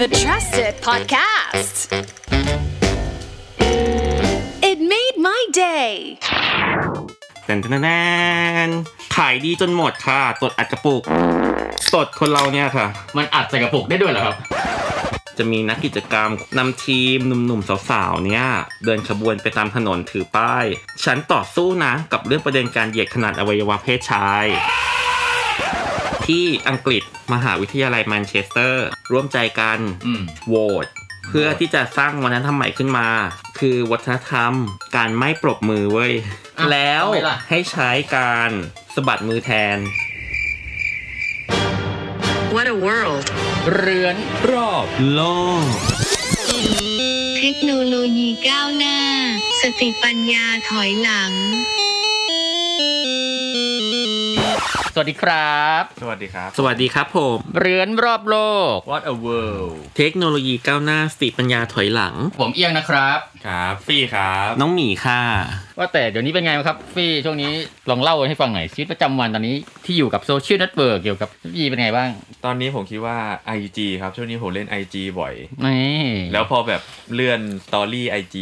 the trusted podcast. It made my day. แตนแนนขายดีจนหมดค่ะตดอัดกระปุกตดคนเราเนี่ยค่ะ มันอัดใส่กระปุกได้ด้วยเหรอครับ จะมีนักกิจกรรมนำทีมหนุ่มๆสาวๆเนี่ย เดินขบวนไปตามถนนถือป้าย ฉันต่อสู้นะ กับเรื่องประเด็นการเหยียดขนาดอวัยวะเพศชาย ที่อังกฤษมหาวิทยาลัยแมนเชสเตอร์ ร่วมใจกันอืม โหวตเพื่อที่จะสร้างวัฒนธรรมใหม่ขึ้นมา คือวัฒนธรรมการไม่ปรบมือเว้ย อะแล้วทำไมล่ะ ให้ใช้การสะบัดมือแทน What a world. เรือนรอบโลก เทคโนโลยีก้าวหน้า สติปัญญาถอยหลัง สวัสดีครับ สวัสดีครับ สวัสดีครับผมเรื้อนรอบโลก What a world เทคโนโลยีก้าวหน้าสติปัญญาถอยหลัง ผมเอียงนะครับ ครับพี่ครับน้องหมีค่ะว่าแต่เดี๋ยวนี้เป็นไงบ้างครับพี่ช่วงนี้ลองเล่าให้ฟังหน่อยชีวิตประจำวันตอนนี้ที่อยู่กับ social network เกี่ยวกับพี่เป็นไงบ้างตอนนี้ผมคิดว่า IG ครับช่วงนี้ผมเล่น IG บ่อย นี่แล้วพอแบบเลื่อน story IG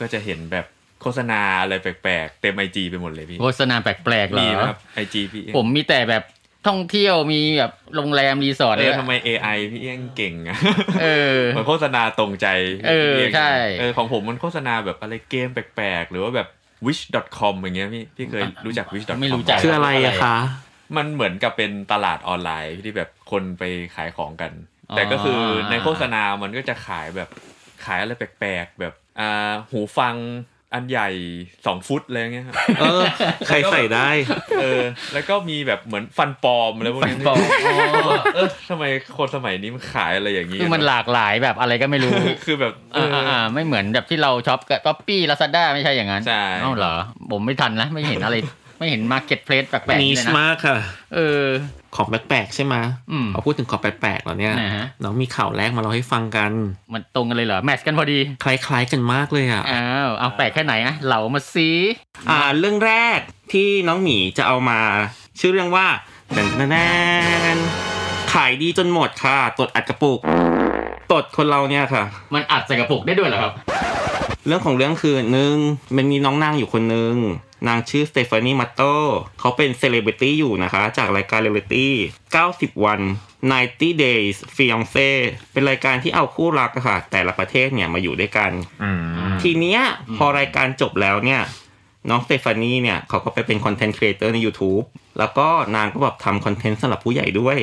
ก็จะเห็นแบบโฆษณาอะไรแปลกๆ เต็ม IG ไปหมดเลยพี่โฆษณาแปลกๆเหรมีอไหมครับ IG พี่เอี้ยงผมมีแต่แบบท่องเที่ยวมีแบบโรงแรมรีสอร์ทเอเนี่อยทำไม AI พี่เอี้ยงเก่งอะ เออ เหมือนโฆษณาตรงใจเออพี่เอี้ยงใช่ เออของผมมันโฆษณาแบบอะไรเกมแปลกๆ หรือว่าแบบ wish.com อย่างเงี้ยพี่พี่เคยรู้จัก wish.com ไม่รู้จัก คืออะไรอะคะ มันเหมือนกับเป็นตลาดออนไลน์ที่แบบคนไปขายของกัน อ๋อ แต่ก็คือในโฆษณามันก็จะขายแบบขายอะไรแปลกๆ แบบอ่าหูฟัง อันใหญ่สองฟุตอะไรเงี้ยครับเออ ใครใส่ได้ เออ แล้วก็มีแบบเหมือนฟันปลอมอะไรพวกนี้บอกอ๋อเออทำไมคนสมัยนี้มันขายอะไรอย่างนี้คือมันหลากหลายแบบอะไรก็ไม่รู้ คือแบบเออ่าออ่าไม่เหมือนแบบที่เราช็อปกับ Shopee Lazada ไม่ใช่อย่างนั้นใช่เอ้าเหรอ ผมไม่ทันนะ ไม่เห็นอะไร ไม่เห็น marketplace แปลกๆนีเลชยนะมากค่ะ เออ ของแปลกๆใช่ไหมอืมพอพูดถึงของแปลกๆแล้วเนี่ยอ่าฮะน้องมีข่าวแรกมาเล่าให้ฟังกัน มันตรงกันเลยเหรอ แมทช์กันพอดี คล้ายๆกันมากเลยอะอ้าวเอาแปลกแค่ไหนอะเหลามาซีอ่า เรื่องแรกที่น้องหมีจะเอามา ชื่อเรื่องว่าแตนแตนแตนขายดีจนหมดค่ะตดอัดกระปุกตดคนเราเนี่ยค่ะ มันอัดใส่กระปุกได้ด้วยเหรอครับ เรื่องของเรื่องคือหนึ่งมันมีน้องนางอยู่คนหนึ่ง นางชื่อสเตฟานีมัตโตเขาเป็นเซเลบริตี้อยู่นะคะ จากรายการเรียลลิตี้ 90 วัน 90 days fiance เป็นรายการที่เอาคู่รักอะค่ะ แต่ละประเทศเนี่ยมาอยู่ด้วยกันอืมทีเนี้ยพอรายการจบแล้วเนี่ย น้องสเตฟานีเนี่ยเขาก็ไปเป็น content creator ใน YouTube แล้วก็นางก็แบบทำ content สำหรับผู้ใหญ่ด้วย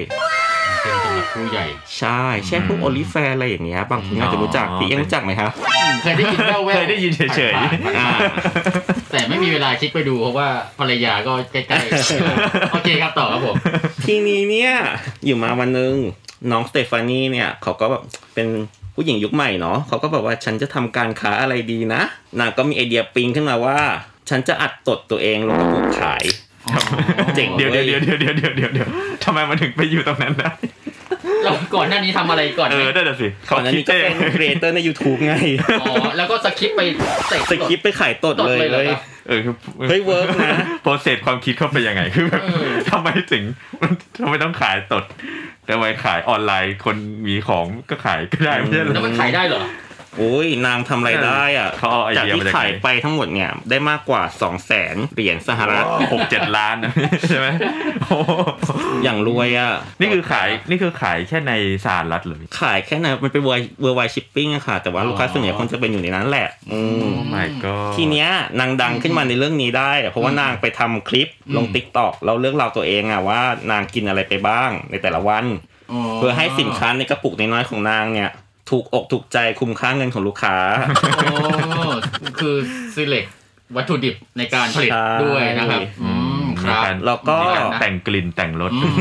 เป็นสำหรับผู้ใหญ่ ใช่เช่นพวก OnlyFans อะไรอย่างเงี้ย บางคนอาจจะรู้จักพี่เอ็งรู้จักไหมครับ เคยได้ยินแว่วๆเคยได้ยินเฉยๆ อ่าแต่ไม่มีเวลาคลิกไปดูเพราะว่าภรรยาก็ใกล้ๆ โอเคครับต่อครับผม ทีนี้เนี่ยอยู่มาวันหนึ่งน้องสเตฟานีเนี่ยเขาก็แบบเป็นผู้หญิงยุคใหม่เนาะเขาก็บอกว่าฉันจะทำการค้าอะไรดีนะนางก็มีไอเดียปิ๊งขึ้นมาว่า ฉันจะอัดตดตัวเองลงกระปุกขาย เจ๋งเดี๋ยวว้เดี๋ยวเดี๋ยวเดี๋ยวเดี๋ยวเดี๋ยวเดี๋ยวทำไมมันถึงไปอยู่ตรงนั้นได้เราก่อนหน้านี้ทำอะไรก่อนเอไหมอได้แต่สิก่อนหน้านี้ก็เป็นครีเอเตอร์ใน YouTube ไงอ๋อแล้วก็สคริปต์ไปเตะสคริปต์ไปขายตดตดเลยเลยเหรเลอยครับเออคือเฮ้ยเวิร์กนะโปรเซสความคิดเข้าไปยังไงคือแบบเออทำไมถึงทำไมต้องขายตดแต่ไมขายออนไลน์คนมีของก็ขายก็ได้ไม่ใช่เหรอแล้วมันขายได้เหรอ โอ้ยนางทำอะไรได้อะเขาเอาไอจากเดียที่มาจากไหน ขายไปทั้งหมดเนี่ย ได้มากกว่า2 0 0แสนเหรียญสหรัฐหกเจ็ดล้านนะ ใช่ไหมโอ้โหอย่างรวยอะ นี่คือขายนี่คือขายแค่ในสหรัฐเหรอขายแค่นั้นมันเป็น worldwide shipping อะค่ะ แต่ว่าลูกค้าส่วนใหญ่คนจะเป็นอยู่ในนั้นแหละ อืมโอ้ my god ทีเนี้ยนางดังขึ้นมาในเรื่องนี้ได้อะเพราะว่านางไปทำคลิปลงอืม TikTok เล่าเรื่องราวตัวเองอะว่านางกินอะไรไปบ้างในแต่ละวัน เพื่อให้สินค้าในกระปุกน้อยๆของนางเนี่ย ถูกอกถูกใจคุ้มค่าเงินของลูกค้า โอ้คือ select วัตถุดิบในการผลิตใช่ด้วยนะครับอืมคมีรับการแล้วก็มีารแต่งกลิ่นแต่งรสอืม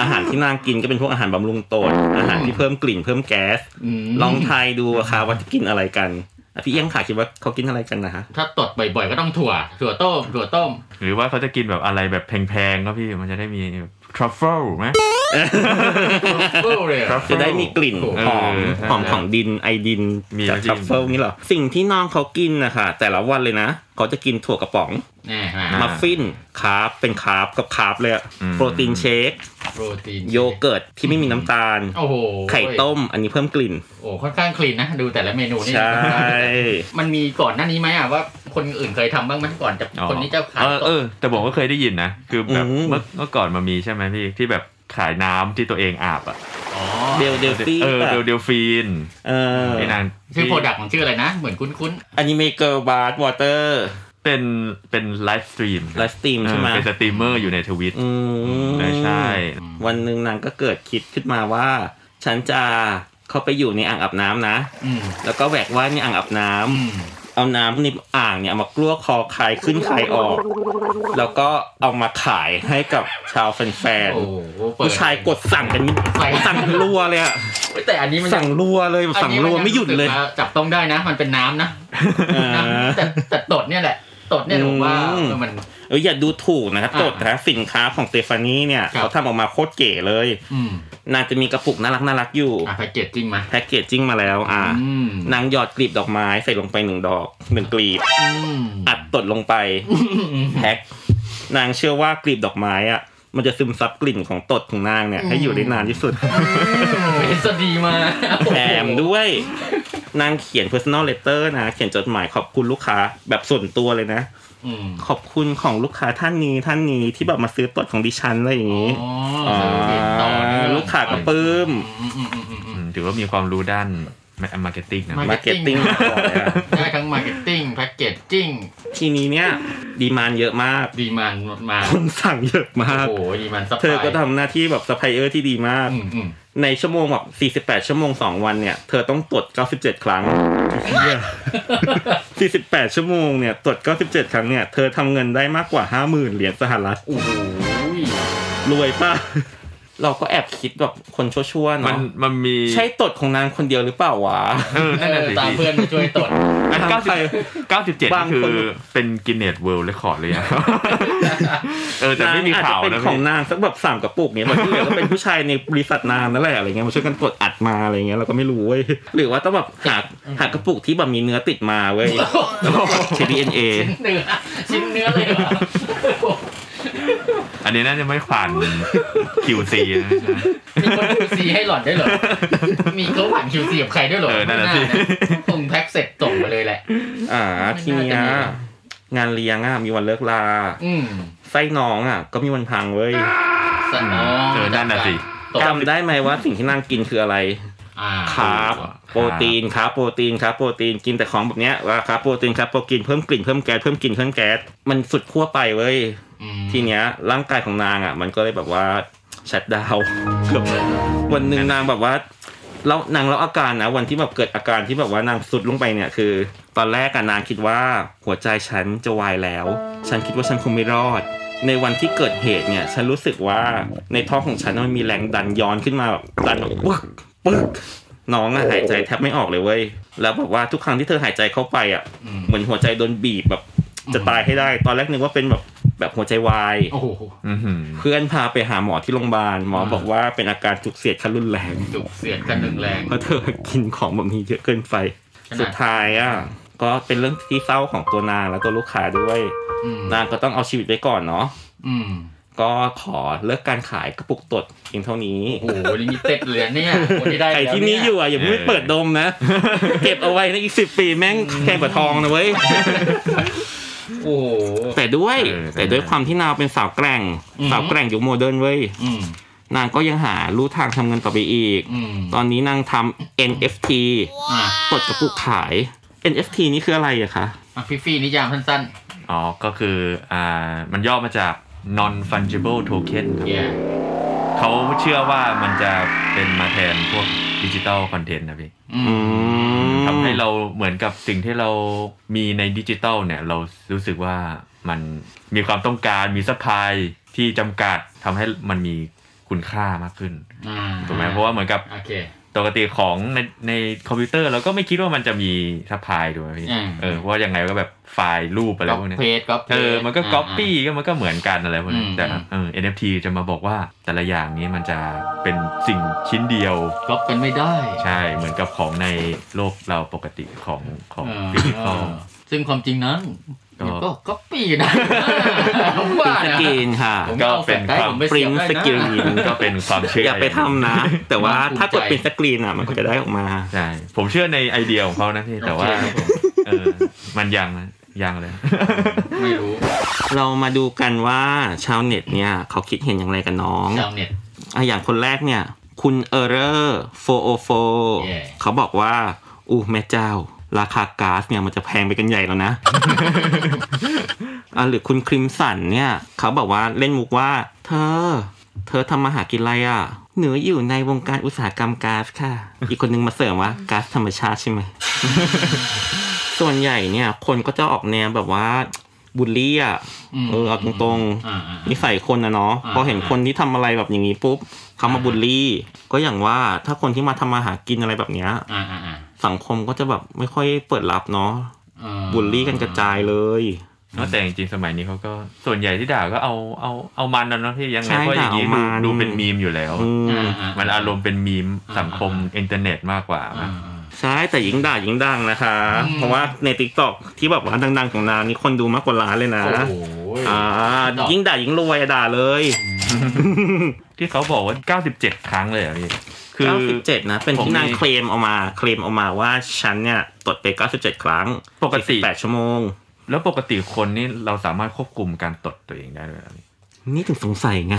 อาหารที่นางกินก็เป็นพวกอาหารบำรุงตดอาหารที่เพิ่มกลิ่นเพิ่มแก๊สมลองทายดูอะค่ะว่าจะกินอะไรกันอะพี่เอี้ยงขาคิดว่าเขากินอะไรกันนะฮะถ้าตดบ่อยๆก็ต้องถั่ว ถั่วต้มถั่วต้ม หรือว่าเขาจะกินแบบอะไรแบบแพงๆก็พี่มันจะได้มี ทรัฟเฟิลไหมเลยอะจะได้มีกลิ่นเออหอมใช่หอมของดินไอดินมีจากน้ำจิ้มทรัฟเฟิลนี่เหรอ สิ่งที่น้องเขากินนะคะแต่ละวันเลยนะ เขาจะกินถั่วกระป๋องแน่มาอ่ามัฟฟิน carb เป็น carb กับ carb เลยอะอืม protein shake โปรตีนโยเกิร์ตที่ไม่มีน้ำตาลโอ้โหไข่ต้ม อันนี้เพิ่มกลิ่น โอ้ค่อนข้าง clean นะ ดูแต่ละเมนูนี่ใช่มันมีก่อนหน้านี้ไหมอะว่า คนอื่นเคยทำบ้างไหมก่อนจะอ๋อคนนี้จะขายเออตเออแต่ผมก็เคยได้ยินนะ คือแบบอืมเมื่อเมื่อก่อนมันมีใช่ไหมพี่ที่แบบขายน้ำที่ตัวเองอาบอะอ๋อ Belle Delphine เออป่ะเดล Delphine เออไอ้นางชื่อที่ product มันชื่ออะไรนะ เหมือนคุ้นอันนี้ gamer girl bath water เป็นเป็น livestream livestream ใช่ไหมเป็นสตรีมเมอร์อยู่ใน Twitch อืมเออใช่ วันหนึ่งนางก็เกิดคิดขึ้นมาว่า ฉันจะเข้าไปอยู่ในอ่างอาบน้ำนะๆอืมแล้วก็แหวกว่ายในอ่างอาบน้ำอืม เอาน้ำในอ่างเนี่ยเอามากลั้วคอคายขึ้นคายออก แล้วก็เอามาขายให้กับชาวแฟนโอ้โหๆเปิดผู้ชายกดสั่งกันใส่สั่งรัวเลยอะเฮ้ยแต่อันนี้มันสั่งรัวเลยสั่งรัวไม่หยุดเลยอันนี้มันรู้สึกว่าจับต้องได้นะ มันเป็นน้ำนะอ่าน้ำแต่แต่ตดเนี่ยแหละ ตดเนี่ยผมว่าอืมเออมันเอออย่าดูถูกนะครับอ่าตดนะสินค้าของสเตฟานี่เนี่ยครับเขาทำออกมาโคตรเก๋เลยอืมนางจะมีกระปุกน่ารักน่ารักอยู่อะแพ็กเกจจริงมาแพ็กเกจจิ้งมาแล้ว อ่าอืมนางหยอดกลีบดอกไม้ใส่ลงไปหนึ่งดอกหนึ่งกลีบอืมอัดตดลงไปแพ็กนางเชื่อว่ากลีบดอกไม้อะ มันจะซึมซับกลิ่นของตดของนางเนี่ย ให้อยู่ได้นานที่สุดเอสดีมาแถมด้วย นางเขียน personal letter นะ เขียนจดหมายขอบคุณลูกค้าแบบส่วนตัวเลยนะอืมขอบคุณของลูกค้าท่านนี้ท่านนี้ที่แบบมาซื้อตดของดิฉันอะไรอย่างนี้อ๋อ service ต่อเนื่องลูกค้าก็ปลื้มอืมอืมอืมอืมอืมถือว่ามีความรู้ด้าน marketing นะมา marketing มาก่อนเลยอะได้ทั้ง marketing packagingทีนี้เนี่ย demand เยอะมาก demand มาคนสั่งเยอะมากโอ้โห demand supply เธอก็ทำหน้าที่แบบซัพพลายเออร์ที่ดีมากอืมอืมในชั่วโมงแบบ 48 ชั่วโมง 2 วันเนี่ย เธอต้องตรวจ97 ครั้ง 48 ชั่วโมงเนี่ยตรวจ97 ครั้งเนี่ย เธอทำเงินได้มากกว่า 50,000 เหรียญสหรัฐโอ้โหรวยป่ะ เราก็แอบคิดแบบคนชั่วๆมันเนาะมันมีใช่ตดของนางคนเดียวหรือเปล่าวะ เออนั่นแหละสิตามเพื่อนมาช่วยตดอันเก้าสิบเก้าสิบเจ็ดบางนี่คือคนเป็นกินเนสเวิลด์เรคคอร์ดเลยอะ เออ แต่ไม่มีนงข่าวอาจจะเป็นะนของพี่นางสักแบบสามกระปุกเนี่ยแบบที่เหลือก็เป็นผู้ชายในบริษัทนางนั่นแหละอะไรเงี้ยมาช่วยกันตรวจอัดมาอะไรเงี้ยเราก็ไม่รู้เว้ยหรือว่าต้องแบบหาหากระปุกที่แบบมีเนื้อติดมาเว้ยใช้ DNA ชิ้นเนื้อชิ้นเนื้อเลยเหรออั นนี้น่าจะไม่ผ่าน QC นะมีคน QC ให้หล่อนได้เหรอ มีเขาผ่าน QC กับใครด้วยเหรอเออนั่นน่ะสิคงแพ็กเสร็จส่งไปเลยแหละ อ่าไม่ทีเนี้ยน่าจะมีงานเลี้ยงอะ มีวันเลิกลา อืมไส้น้องอะ ก็มีวันพังเว้ยสนองเออนั่นน่ะสิตกจำได้ไหมว่าสิ่งที่นางกินคืออะไรอ่า carb โปรตีน carb โปรตีน carb โปรตีนกินแต่ของแบบเนี้ยว่า carb โปรตีน carb โปรตีนเพิ่มกลิ่นเพิ่มแก๊สเพิ่มกลิ่นเพิ่มแก๊สมันสุดขั้วไปเว้ยอืม ทีเนี้ยร่างกายของนางอะ มันก็เลยแบบว่าชัดดาวน์เกือบวันหนึ่งนางแบบว่าแล้วนางเล่าอาการนะวันที่แบบเกิดอาการที่แบบว่านางสุดลงไปเนี่ยคือ ตอนแรกอะนางคิดว่าหัวใจฉันจะวายแล้ว ฉันคิดว่าฉันคงไม่รอด ในวันที่เกิดเหตุเนี่ย ฉันรู้สึกว่าในท้องของฉันมันมีแรงดันย้อนขึ้นมาแบบดันแบบปึ๊กปึ๊กน้องอะหายใจแทบไม่ออกเลยเว้ยแล้วแบบว่าทุกครั้งที่เธอหายใจเข้าไปอะอืมเหมือนหัวใจโดนบีบแบบจะตายให้ได้ ตอนแรกนึกว่าเป็นแบบ แบบหัวใจวายโอ้โหอื้อหือเพื่อนพาไปหาหมอที่โรงพยาบาลหมออ่าบอกว่าเป็นอาการจุกเสียดขั้นรุนแรง จุกเสียดกันหนึ่งแรงเพราะเธอกินของแบบนี้เยอะเกินไปขนาดสุดท้ายอะก็เป็นเรื่องที่เศร้าของตัวนางและตัวลูกค้าด้วยอืมนางก็ต้องเอาชีวิตไว้ก่อนเนาะอืมก็ขอเลิกการขายกระปุกตดเพียงเท่านี้โอ้โหลิมิเต็ดเลยเนี่ยคนที่ได้ใครแล้วที่นี่อยู่อะอย่าเพิ่งไปเปิดดมนะ เก็บเอาไว้ในอีกสิบปีแม่งแพงกว่าทองนะเว้ย โอ้โห แต่ด้วยเออแต่ด้วยความที่นางเป็นสาวแกร่ง อืมสาวแกร่งยุคโมเดิร์นเว้ยอืมนางก็ยังหาลู่ทางทำเงินต่อไปอีก อืมตอนนี้นางทำ NFT อะตดกระปุกขาย NFT นี่คืออะไรอะคะ อะพี่ฟี่นิยามสั้นอ๋อ ก็คือ อ่า มันย่อมาจาก non fungible token ครับๆเย่ เขาเชื่อว่ามันจะเป็นมาแทนพวก digital content นะพี่อือืมมทำให้เราเหมือนกับสิ่งที่เรามีในดิจิตอลเนี่ย เรารู้สึกว่ามันมีความต้องการมี supply ที่จำกัดทำให้มันมีคุณค่ามากขึ้นอ่าถูกไหมเพราะว่าเหมือนกับโอเค ปกติของในในคอมพิวเตอร์เราก็ไม่คิดว่ามันจะมี supply ถูกไหมพี่อืมเออเพราะว่ายังไงก็แบบไฟล์รูปอะไรก๊อปพวกเนี้ยเพจก๊อปเออมันก็ก๊อปปี้ก็มันก็เหมือนกันอะไรพวกนี้อืมแต่เออ NFT จะมาบอกว่าแต่ละอย่างนี้มันจะเป็นสิ่งชิ้นเดียวก๊อปกันไม่ได้ ใช่เหมือนกับของในโลกเราปกติของของเออฟิสิกอลซึ่งความจริงนั้น ก็ก็ก็ปีนะว่าสนะ กรีนค่ะผมก็เอาเป็นแฟลชไดรฟ์ความผมไปปริเสียนบได้สกรีนะนก็เป็นความเชื่ออย่าไปทำนะ แต่ว่าความภูมิใจถ้ากดเป็นสกรีนอะ มันก็จะได้ออกมา ใช่ผมเชื่อในไอเดียของเขานะพี่แต่ว่าโอเคครับผม เออมันยังนะยังเลย ไม่รู้เรามาดูกันว่าชาวเน็ตเนี่ย เขาคิดเห็นอย่างไรกับน้องชาวเน็ต อะอย่างคนแรกเนี่ย คุณเออร์เรอร์โฟโอโฟ Yeah เขาบอกว่า อู้แม่เจ้า ราคาก๊าซเนี่ยมันจะแพงไปกันใหญ่แล้วนะอะหรือคุณคริมสันเนี่ย เขาบอกว่าเล่นมุกว่า เธอ เธอทำมาหากินอะไรอะ หนูอยู่ในวงการอุตสาหกรรมก๊าซค่ะ อีกคนนึงมาเสริมว่าก๊าซธรรมชาติใช่ไหม ส่วนใหญ่เนี่ย คนก็จะออกแนวแบบว่าบูลลี่อะมเออเอาตรงอ่าอ่าๆนิสัยคนนะเนาะอ่าพอเห็นคนที่ทำอะไรแบบอย่างนี้ปุ๊บเขามาบูลลี่ ก็อย่างว่าถ้าคนที่มาทำมาหากินอะไรแบบเนี้ยอ่าอ่าอ่า สังคมก็จะแบบไม่ค่อยเปิดรับเนาะอ่าบูลลี่กันกระจายเลยแต่จริงๆสมัยนี้เขาก็ส่วนใหญ่ที่ด่าก็เอาเอาเอามันนะเนาะที่ยังไงใช่เพราะอย่างนี้ด่าดูเอามันดูเป็นมีมอยู่แล้วอืมอ่าอ่ามันอารมณ์เป็นมีมสังคมอินเทอร์เน็ตมากกว่าอ่านะอ่าใช่แต่ยิงด่ายิงดังนะคะอืมเพราะว่าในติ๊กต็อกที่แบบว่าดัง ๆ ของนางนี่คนดูมากกว่าล้านเลยนะโอ้โหอ่ายิ่งด่ายิ่งรวยอะด่าเลย ที่เขาบอกว่า 97 ครั้งเลยเหรอพี่ คือ97นะเป็นผมที่นางมีเคลมเอามาเคลมเอามาว่าฉันเนี่ยตดไป 97 ครั้งปกติ8ชั่วโมง แล้วปกติคนนี่เราสามารถควบคุมการตดตัวเองได้เลยเหรอพี่นี่ถึงสงสัยไง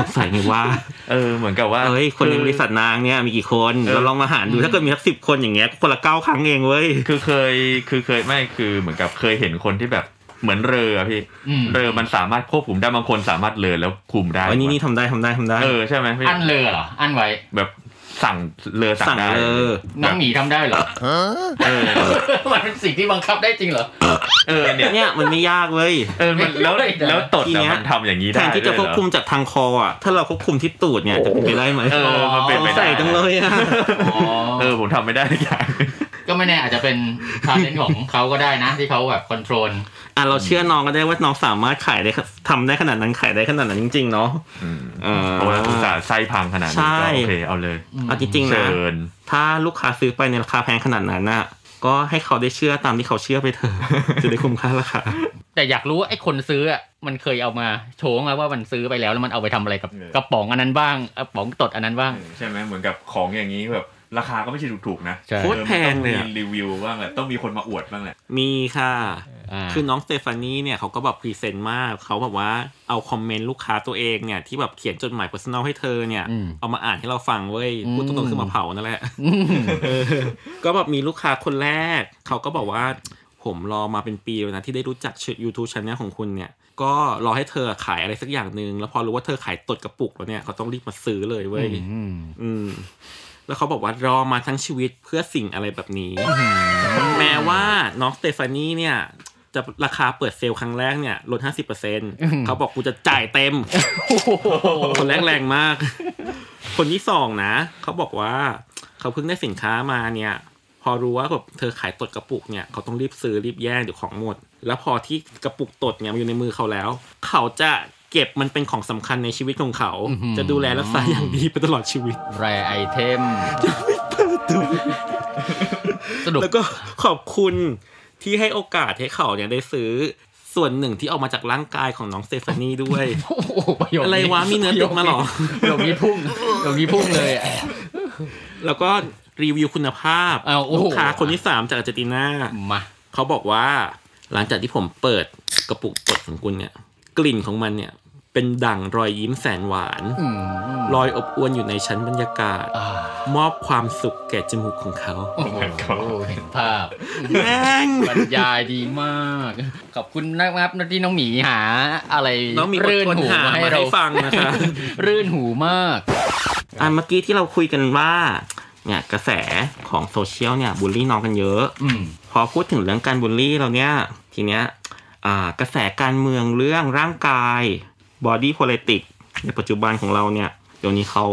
สงสัยไงว่า เออเหมือนกับว่าเอ้ยคนในอบริษัทนางเนี่ยมีกี่คนเออเราลองมาหารดูถ้าเกิดมีสักสิบคนอย่างเงี้ยคนละเก้าครั้งเองเว้ยคือเคยคือเคยไม่คือเหมือนกับเคยเห็นคนที่แบบ เหมือนเรืออะพี่อืมเรือมันสามารถควบคุมได้บางคนสามารถเรือแล้วคุมได้อันนี้นี่ทำได้ทำได้ทำได้เออใช่ไหมพี่อันเลอเหรออันไว้แบบสั่งเรือสั่สั่งงได้เลอน้องหมีทำได้เหรอเออมันเป็นสิ่งที่บังคับได้จริงเหรอเออเนี่ยเนี่ยมันไม่ยากเว้ยเออมันแล้วไม่ได้แล้วตดทีอะเนี้ยมันทำอย่างนี้แทได้นที่จะด้วยควบเหรอคุมจากทางคออะถ้าเราควบคุมที่ตูดเนี่ยจะเป็นไปได้ไหมเออมันเป็นสไปงได้สัยจังเลยอะอ๋อเออผมทำไม่ได้ทุกอย่างก็ไม่แน่อาจจะเป็นทาเลนต์ของเขาก็ได้นะ ที่เขาแบบคอนโทรล อะเราเชื่อน้องก็ได้ว่าน้องสามารถขายได้ทำได้ขนาดนั้นขายได้ขนาดนั้นจริง ๆ เนาะเออเพราะว่าอุตส่าห์ไส้พังขนาดนี้ใช่ก็โอเคเอาเลยเอาจริงๆเชินะญถ้าลูกค้าซื้อไปในราคาแพงขนาดนั้นน่ะ ก็ให้เขาได้เชื่อตามที่เขาเชื่อไปเถอะจะได้คุ้มค่าราคาแต่อยากรู้ว่าไอ้คนซื้ออะมันเคยเอามาโชว์มาว่ามันซื้อไปแล้วแล้วมันเอาไปทำอะไรกับเออกระป๋องอันนั้นบ้างกระป๋องตดอันนั้นบ้างใช่ไหมเหมือนกับของอย่างนี้แบบ ราคาก็ไม่ใช่ถูกๆนะใช่โคตรแพงเลยอออะมันต้องมีรีวิวบ้างแหละต้องมีคนมาอวดบ้างแหละ มีค่ะอ่าคือน้องสเตฟานีเนี่ยเขาก็แบบพรีเซนต์มาก เขาแบบว่าเอาคอมเมนต์ลูกค้าตัวเองเนี่ย ที่แบบเขียนจดหมาย personal ให้เธอเนี่ยอืมเอามาอ่านให้เราฟังเว้ยอืมพูดตรงๆคือมาเผานั่นแหละเออก็แบบมีลูกค้าคนแรก เขาก็บอกว่าผมรอมาเป็นปีแล้วนะที่ได้รู้จัก YouTube Channel ของคุณเนี่ย ก็รอให้เธอขายอะไรสักอย่างหนึ่งแล้วพอรู้ว่าเธอขายตดกระปุกแล้วเนี่ยเขาต้องรีบมาซื้อเลยเว้ยอืมอืม แล้วเขาบอกว่ารอมาทั้งชีวิตเพื่อสิ่งอะไรแบบนี้ แม้ว่าน้องสเตฟานีเนี่ยจะราคาเปิดเซลล์ครั้งแรกเนี่ยลด50%เขาบอกกูจะจ่ายเต็ม คนแรกแรงมาก คนที่สองนะ เขาบอกว่า เขาเพิ่งได้สินค้ามาเนี่ย พอรู้ว่าแบบเธอขายตดกระปุกเนี่ยเขาต้องรีบซื้อรีบแย่งเดี๋ยวของหมด แล้วพอที่กระปุกตดเนี่ยมันอยู่ในมือเขาแล้ว เขาจะ เก็บมันเป็นของสำคัญในชีวิตของเขาอื้อหือจะดูแลรักษาอย่างดีไปตลอดชีวิต แรไอเทมสรุปแล้วก็ขอบคุณที่ให้โอกาสให้เขาเนี่ยได้ซื้อส่วนหนึ่งที่ออกมาจากร่างกายของน้องสเตฟานีด้วยโอ้โหประโยคนี้อะไรวะมีเนื้อติดมาเหรอประโยคนี้พุ่งประโยคนี้พุ่งเลยอะแล้วก็รีวิวคุณภาพอ้าวโอ้โหลูกค้าคนที่สามจากอาร์เจนตินามาเขาบอกว่า หลังจากที่ผมเปิดกระปุกตดของคุณเนี่ย กลิ่นของมันเนี่ย เป็นดั่งรอยยิ้มแสนหวานอืมลอยอบอวนอยู่ในชั้นบรรยากาศอ่ามอบความสุขแก่จมูกของเขาโอ้โหเห็นภาพแม่งบรรยายดีมาก ขอบคุณนะครับที่น้องหมีหา อะไรน้องมีอดรื่นทนหูหามามาให้ให้เราฟังนะคะรื่นหูมากอะเมื่อกี้ที่เราคุยกันว่าเนี่ยกระแสของโซเชียลเนี่ยบูลลี่น้องกันเยอะอืมพอพูดถึงเรื่องการบูลลี่เราเนี่ยทีเนี้ยอ่ากระแสการเมืองเรื่องร่างกาย body politics ในปัจจุบันของเราเนี่ยเดี๋ยวนี้เขา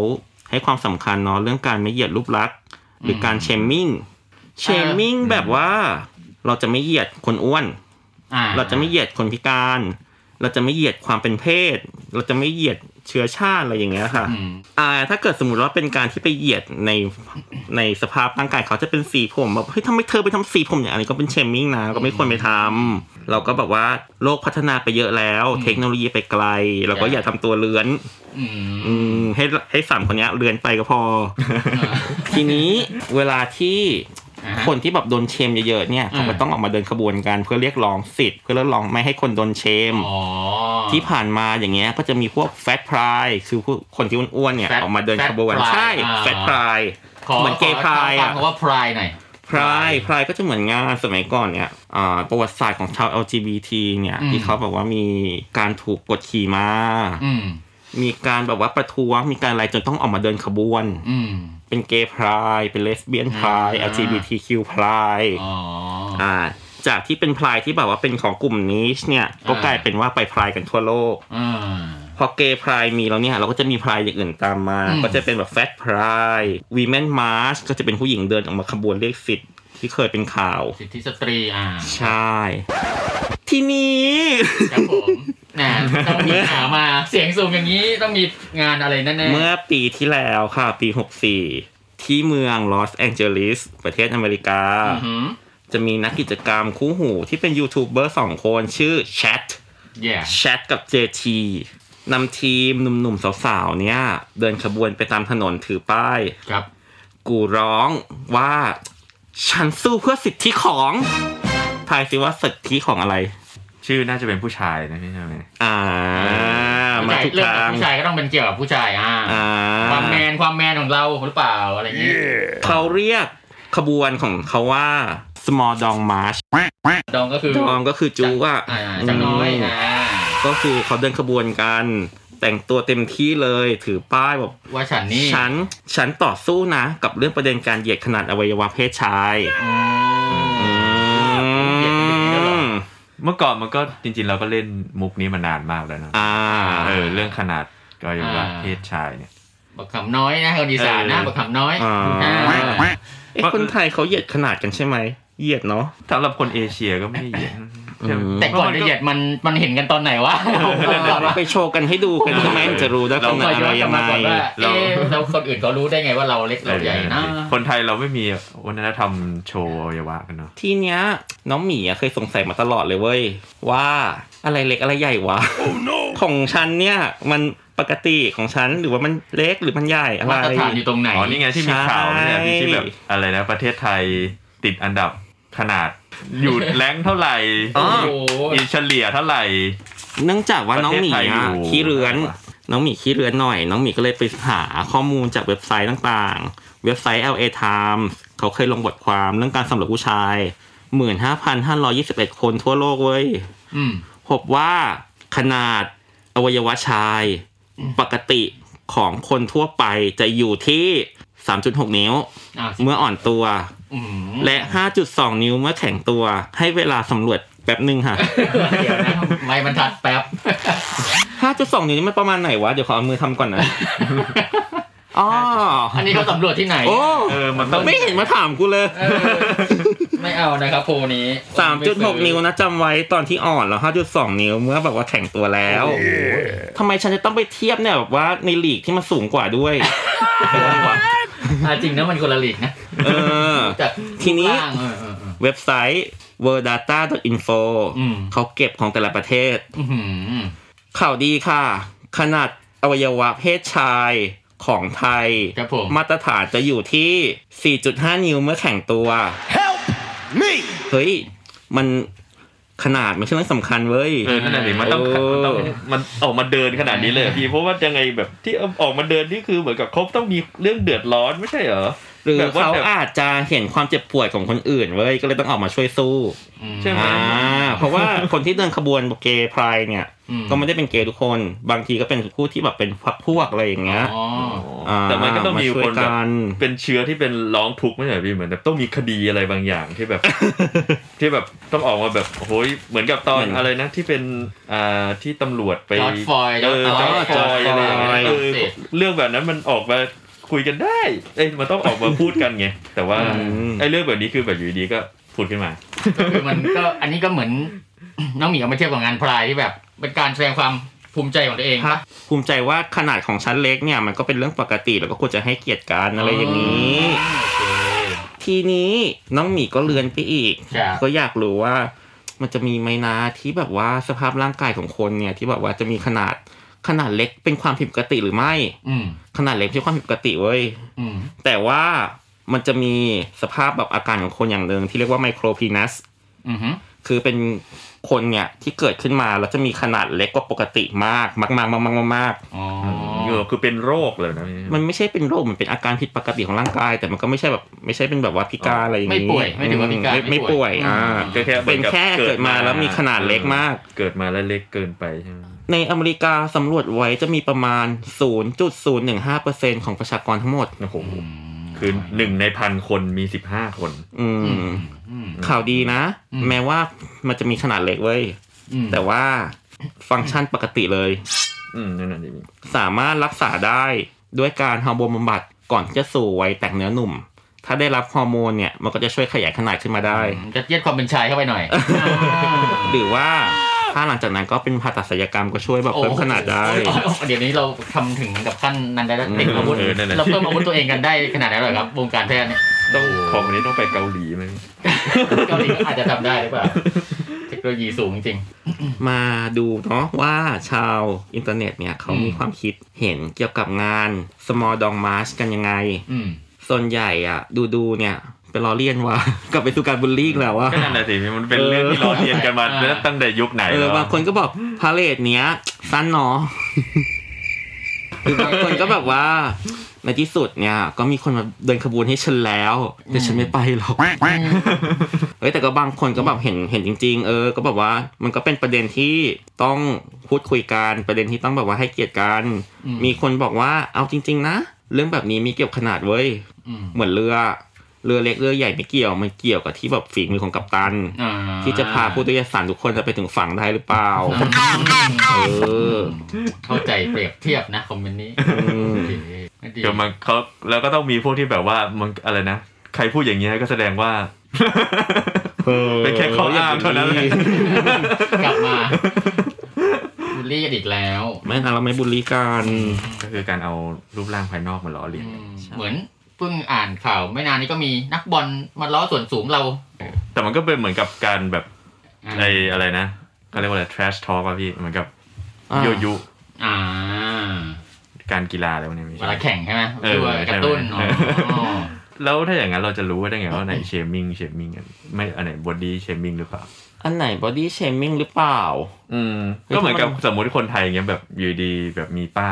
ให้ความสำคัญเนาะเรื่องการไม่เหยียดรูปลักษณ์หรือการ shaming shaming แบบว่าเราจะไม่เหยียดคนอ้วนอ่าเราจะไม่เหยียดคนพิการ เราจะไม่เหยียดความเป็นเพศ เราจะไม่เหยียด เชื้อชาติอะไรอย่างเงี้ยค่ะอืมอ่า ถ้าเกิดสมมติว่าเป็นการที่ไปเหยียดในในสภาพร่างกายเขาจะเป็นสีผมแบบเฮ้ยทำไมเธอไปทำสีผมอย่างนี้ก็เป็น shaming นะก็ไม่ควรไปทำเราก็แบบว่าโลกพัฒนาไปเยอะแล้ว เทคโนโลยีไปไกล เราก็อย่าทำตัวเลือนอืมอืมให้ให้สามคนเนี้ยเลือนไปก็พอ ทีนี้เวลาที่อ่าฮะ คนที่แบบโดนเชมเยอะๆเนี่ยเขาก็อืมต้องออกมาเดินขบวนกันเพื่อเรียกร้องสิทธิ์เพื่อเรียกร้องไม่ให้คนโดนเชมอ๋อที่ผ่านมาอย่างเงี้ยก็จะมีพวกแฟตพรายคือผู้คนที่อ้วนๆเนี่ย Fat- ออกมาเดินขบวน Fat Pride ใช่อ่าแฟตพรายขอเหมือนเกย์ข pride ฟัอะงคำว่าพรายหน่อยพรายพรายก็จะเหมือนงานสมัยก่อนเนี่ยอ่าประวัติศาสตร์ของชาว LGBT เนี่ยอืมที่เขาแบบว่ามีการถูกกดขี่มาอื มมีการแบบว่าประท้วงมีการอะไรจนต้องออกมาเดินขบวน อืม เป็นเกย์พรายเป็นเลสเบี้ยนพราย อ่า LGBTQ พรายอ๋ออ่าจากที่เป็นพรายที่แบบว่าเป็นของกลุ่มนิชเนี่ย ก็อ่าก กลายเป็นว่าไปพรายกันทั่วโลก อ่า พอเกย์พรายมีแล้วเนี่ย เราก็จะมีพรายอย่างอื่นตามมา อืม ก็จะเป็นแบบแฟตพรายวีแมนมาร์ชก็จะเป็นผู้หญิงเดินออกมาขบวนเรียกสิทธิ์ ที่เคยเป็นข่าว สิทธิสตรีอ่าใช่ ทีนี้ ครับผมนะต้องมีหามาเสียงสูงอย่างนี้ต้องมีงานอะไรแน่ๆเมื่อปีที่แล้วค่ะ ปี 64 ที่เมืองลอสแองเจลิสประเทศอเมริกาอือหือจะมีนักกิจกรรมคู่หูที่เป็นยูทูบเบอร์สองคนชื่อแชท yeah แชทกับ JT นำทีมหนุ่มๆสาวๆเนี่ย เดินขบวนไปตามถนนถือป้าย ครับ กูร้องว่า ฉันสู้เพื่อสิทธิของทายสิว่าสิทธิของอะไร ชื่อน่าจะเป็นผู้ชายนะพี่ใช่ไหมอ่า มาถูกเรื่องทากับงผู้ชายก็ต้องเป็นเกี่ยวกับผู้ชายอ่าอ่า ความแมนความแมนของเราหรือเปล่าอะไรอย่างนี้เขาเรียกขบวนของเขาว่า small dong march ดองก็คือดองก็คือจูว่าอ่าจังน้อยอ่าก็คือเขาเดินขบวนกัน แต่งตัวเต็มที่เลยถือป้ายแบบว่าฉันนี่ฉันฉันต่อสู้นะ กับเรื่องประเด็นการเหยียดขนาดอวัยวะเพศชายอืมอืเหยียดกันอย่างนี้ด้วยเหรอมเมื่อก่อนมันก็จริง ๆ เราก็เล่นมุกนี้มานานมากแล้วนะอ่าเออเรื่องขนาดก็ยังว่าเพศชายเนี่ยบักขำน้อยนะคนอีสานนะเออบักขำน้อยอ่าอ่าเอ๊ะคนไทยเขาเหยียดขนาดกันใช่ไหมเหยียดเนาะสำหรับคนเอเชียก็ไม่ได้เหยียดใช่ไหมอืม แต่ก่อนจะเหยียดมันมันเห็นกันตอนไหนวะเราไปโชว์กันให้ดูกันใช่ไหมจะรู้ได้ขเรานาดคอยอะย้ไรอนกลัยับงไงมาก่อนว่าเอ๊ะแล้วคนอื่นเขารู้ได้ไงว่าเราเล็กเราใหญ่นะคนไทยเราไม่มีวัฒนธรรมโชว์อวัยวะกันเนาะทีเนี้ยน้องหมีอะเคยสงสัยมาตลอดเลยเว้ยว่าอะไรเล็กอะไรใหญ่วะของฉันเนี่ยมันปกติของฉันหรือว่ามันเล็กหรือมันใหญ่อะไรมาตรฐานอยู่ตรงไหนอ๋อนี่ไงที่มีข่าวเนี่ยใช่ที่แบบอะไรนะประเทศไทยติดอันดับขนาด อยู่แรงค์เท่าไหร่อ๋อโอ้โหอีเฉลี่ยเท่าไหร่ เนื่องจากว่าน้องหมีประเทศไทยอยู่ อะขี้เรือน น้องหมีขี้เรือนหน่อย น้องหมีก็เลยไปหาข้อมูลจากเว็บไซต์ต่างๆ เว็บไซต์ LA Times เขาเคยลงบทความเรื่องการสำรวจผู้ชาย 15,521 คนทั่วโลกเว้ย อืม พบว่าขนาดอวัยวะชายปกติของคนทั่วไปจะอยู่ที่ 3.6 นิ้ว อ่าเมื่ออ่อนตัวอืม และ 5.2 นิ้วเมื่อแข็งตัว ให้เวลาสำรวจแป๊บหนึ่งค่ะ เดี๋ยวนะไม่บรรทัดแป๊บ 5.2 นิ้วนี่มันประมาณไหนวะ เดี๋ยวขอเอามือทำก่อนนะอ๋ออันนี้เขาสำรวจที่ไหน โอ้เออมันต้องไม่เห็นมาถามกูเลย เออไม่เอานะครับโพลนี้3.6 นิ้วนะจำไว้ตอนที่อ่อนแล้ว 5.2 นิ้วเมื่อแบบว่าแข็งตัวแล้วทำไมฉันจะต้องไปเทียบเนี่ยแบบว่าในลีกที่มันสูงกว่าด้วยอ่าจริงนะมันคนละลีกนะเออจากทีนี้รูปร่างเออเออเออ เว็บไซต์ worlddata.info อืม เขาเก็บของแต่ละประเทศ อื้อหือข่าวดีค่ะ ขนาดอวัยวะเพศชายของไทย ครับผม มาตรฐานจะอยู่ที่ 4.5 นิ้วเมื่อแข่งตัว Help me เฮ้ย มัน ขนาดไม่ใช่เรื่องสำคัญเว้ยเออนั่นแหละสิมันต้องเออมันต้องมันออกมาเดินขนาดนี้เลยอะพี่เพราะว่ายังไงแบบที่เอาออกมาเดินนี่คือเหมือนกับเขาต้องมีเรื่องเดือดร้อนไม่ใช่เหรอ หรือแบบว่าเขาแบบอาจจะเห็นความเจ็บปวดของคนอื่นเว้ยก็เลยต้องออกมาช่วยสู้อืใช่ไหมอ่าเพราะว่าคนที่เดินขบวนเกย์พรายเนี่ยอืมก็ไม่ได้เป็นเกย์ทุกคน บางทีก็เป็นผู้ที่แบบเป็นพักพวกอะไรอย่างเงี้ยอ๋ออ่าแต่มันก็ต้องมีาช่วยคนแบบกันเป็นเชื้อที่เป็นร้องทุกข์ไม่ใช่เหรอพี่เหมือนแบบต้องมีคดีอะไรบางอย่างที่แบบ ที่แบบต้องออกมาแบบโอ้โหเหมือนกับตอนเหมือนอะไรนะที่เป็นอ่าที่ตำรวจไปจอร์จฟลอยด์เออจจออร์ร์จจฟลอยด์อะไรอย่างเงี้ยจอร์จฟลอยด์เออเรื่องแบบนั้นมันออกมา คุยกันได้เอ้ยมันต้องออกมาพูดกันไงแต่ว่าอืมไอ้เรื่องแบบนี้คือแบบอยู่ดีๆก็พูดขึ้นมาคือมันก็อันนี้ก็เหมือนน้องหมีเอามาเทียบกับงาน Pride ที่แบบ เป็นการแสดงความภูมิใจของตัวเองปะภูมิใจว่าขนาดของชั้นเล็กเนี่ยมันก็เป็นเรื่องปกติแล้วก็ควรจะให้เกียรติกันอะไรอย่างนี้โอเคทีนี้น้องหมีก็เลือนไปอีกครับก็อยากรู้ว่า มันจะมีไหมนะที่แบบว่าสภาพร่างกายของคนเนี่ยที่แบบว่าจะมีขนาด ขนาดเล็กเป็นความผิดปกติหรือไม่อืมขนาดเล็กไม่ใช่ความผิดปกติเว้ยอืมแต่ว่ามันจะมีสภาพแบบอาการของคนอย่างหนึ่งที่เรียกว่าไมโครพีนัสอืมฮึคือเป็นคนเนี่ยที่เกิดขึ้นมาแล้วจะมีขนาดเล็กกว่าปกติมาก มากมากมากมากมากมากอ๋อเออคือเป็นโรคเลยนะมันไม่ใช่เป็นโรคมันเป็นอาการผิดปกติของร่างกาย แต่มันก็ไม่ใช่แบบไม่ใช่เป็นแบบว่าพิการอะไรอย่างไม่นี้ป่วยไม่ถือว่าพิการไม่ไม่ป่วยอ่าก็แค่หมืเป็อนกับแค่เกิดมาแล้วมีขนาดเล็กมาก เกิดมาแล้วเล็กเกินไปใช่ไหม ในอเมริกาสำรวจไว้จะมีประมาณ 0.015%ของประชากรทั้งหมดโอ้โหคือหนึ่งในพันคนมีสิบห้าคน อือืมมอืมข่าวดีนะอืมแม้ว่ามันจะมีขนาดเล็กเว้ยอืมแต่ว่าฟังก์ชันปกติเลย อืมนั่นน่ะดิสามารถรักษาได้ด้วยการฮอร์โมนบำบัดก่อนที่จะสู่วัยแตกเนื้อหนุ่ม ถ้าได้รับฮอร์โมนเนี่ย มันก็จะช่วยขยายขนาดขึ้นมาได้ จะเย็ดความเป็นชายเข้าไปหน่อย หรือว่า ถ้าหลังจากนั้นก็เป็นผ่าตัดศัลยกรรมก็ช่วยแบบเพิ่มขนาดได้โอ้โหเดี๋ยวนี้เราทำถึงกับขั้นนั้นได้แล้วอืมเด็กอาวุธเออนั่นน่ะเราเพิ่มอาวุธตัวเองกันได้ขนาดนั้นเลยครับวงการแพทย์เนี่ยต้องของอันนี้ต้องไปเกาหลีไหมเกาหลีก็อาจจะทำได้หรือเปล่าเทคโนโลยีสูงจริง มาดูเนาะว่าชาวอินเทอร์เน็ตเนี่ยเขาอืมมีความคิดเห็นเกี่ยวกับงาน small dong march กันยังไงอืมส่วนใหญ่อะ ดูดูๆเนี่ย เป็นล้อเลียนว่ากลับไปสู่การบูลลี่อีกแล้วว่าก็นั่นแหละสิมันเป็นเรื่องที่ล้อเลียนกันมาเออตั้งแต่ยุคไหนเออแล้วบางคนก็บอกพาเหรดเนี้ย สั้นเนาะหรือบางคนก็แบบว่า ในที่สุดเนี่ย ก็มีคนมาเดินขบวนให้ฉันแล้ว แต่ฉันไม่ไปหรอกเอ้ยแต่ก็บางคนก็แบบเห็นเห็นจริง ๆ เออ ก็แบบว่ามันก็เป็นประเด็นที่ต้องพูดคุยกันประเด็นที่ต้องแบบว่าให้เกียรติกันอืมมีคนบอกว่าเอาจริง ๆ นะเรื่องแบบนี้มีเกี่ยวขนาดเว้ยอืมเหมือนเรือ เรือเล็กเรือใหญ่ไม่เกี่ยวมันเกี่ยวกับที่แบบฝีมือของกัปตันอ่าที่จะพาผู้โดยสารทุกคนจะไปถึงฝั่งได้หรือเปล่าเออเข้าใจเปรียบเทียบนะคอมเมนต์นี้อืมโอเคไม่ดีเดี๋ยวมันเขาแล้วก็ต้องมีพวกที่แบบว่ามันอะไรนะใครพูดอย่างเงี้ยก็แสดงว่าเป็นแค่ข้ออ้างเท่านั้นแหละกลับมาบูลลี่กันอีกแล้วไม่นะเราไม่บูลลี่กันก็คือการเอารูปร่างภายนอกมาล้อเลียนอืมเหมือนเพิ่งอ่านข่าวไม่นานนี้ก็มีนักบอลมาล้อส่วนสูงเรา แต่มันก็เป็นเหมือนกับการแบบอ่าไออะไรนะก็เรียกว่าอะไร trash talk อะพี่เหมือนกับอ่ายุยุอ่า การกีฬาอะไรพวกนี้ไม่เวใช่ลาแข่งใช่ไหมเออด้วยกระตุ้นใช่อ๋ไหมอแล้วถ้าอย่างนั้นเราจะรู้ได้ไงว่าไหนเชมิงเชมิงไม่อันไหนบอดี้เชมิงหรือเปล่า อันไหนบอดี้เชมิ่งหรือเปล่า อืมเฮ้ยก็เหมือนกับถ้ามันสมมติคนไทยเงี้ยแบบอยู่ดีแบบมีป้า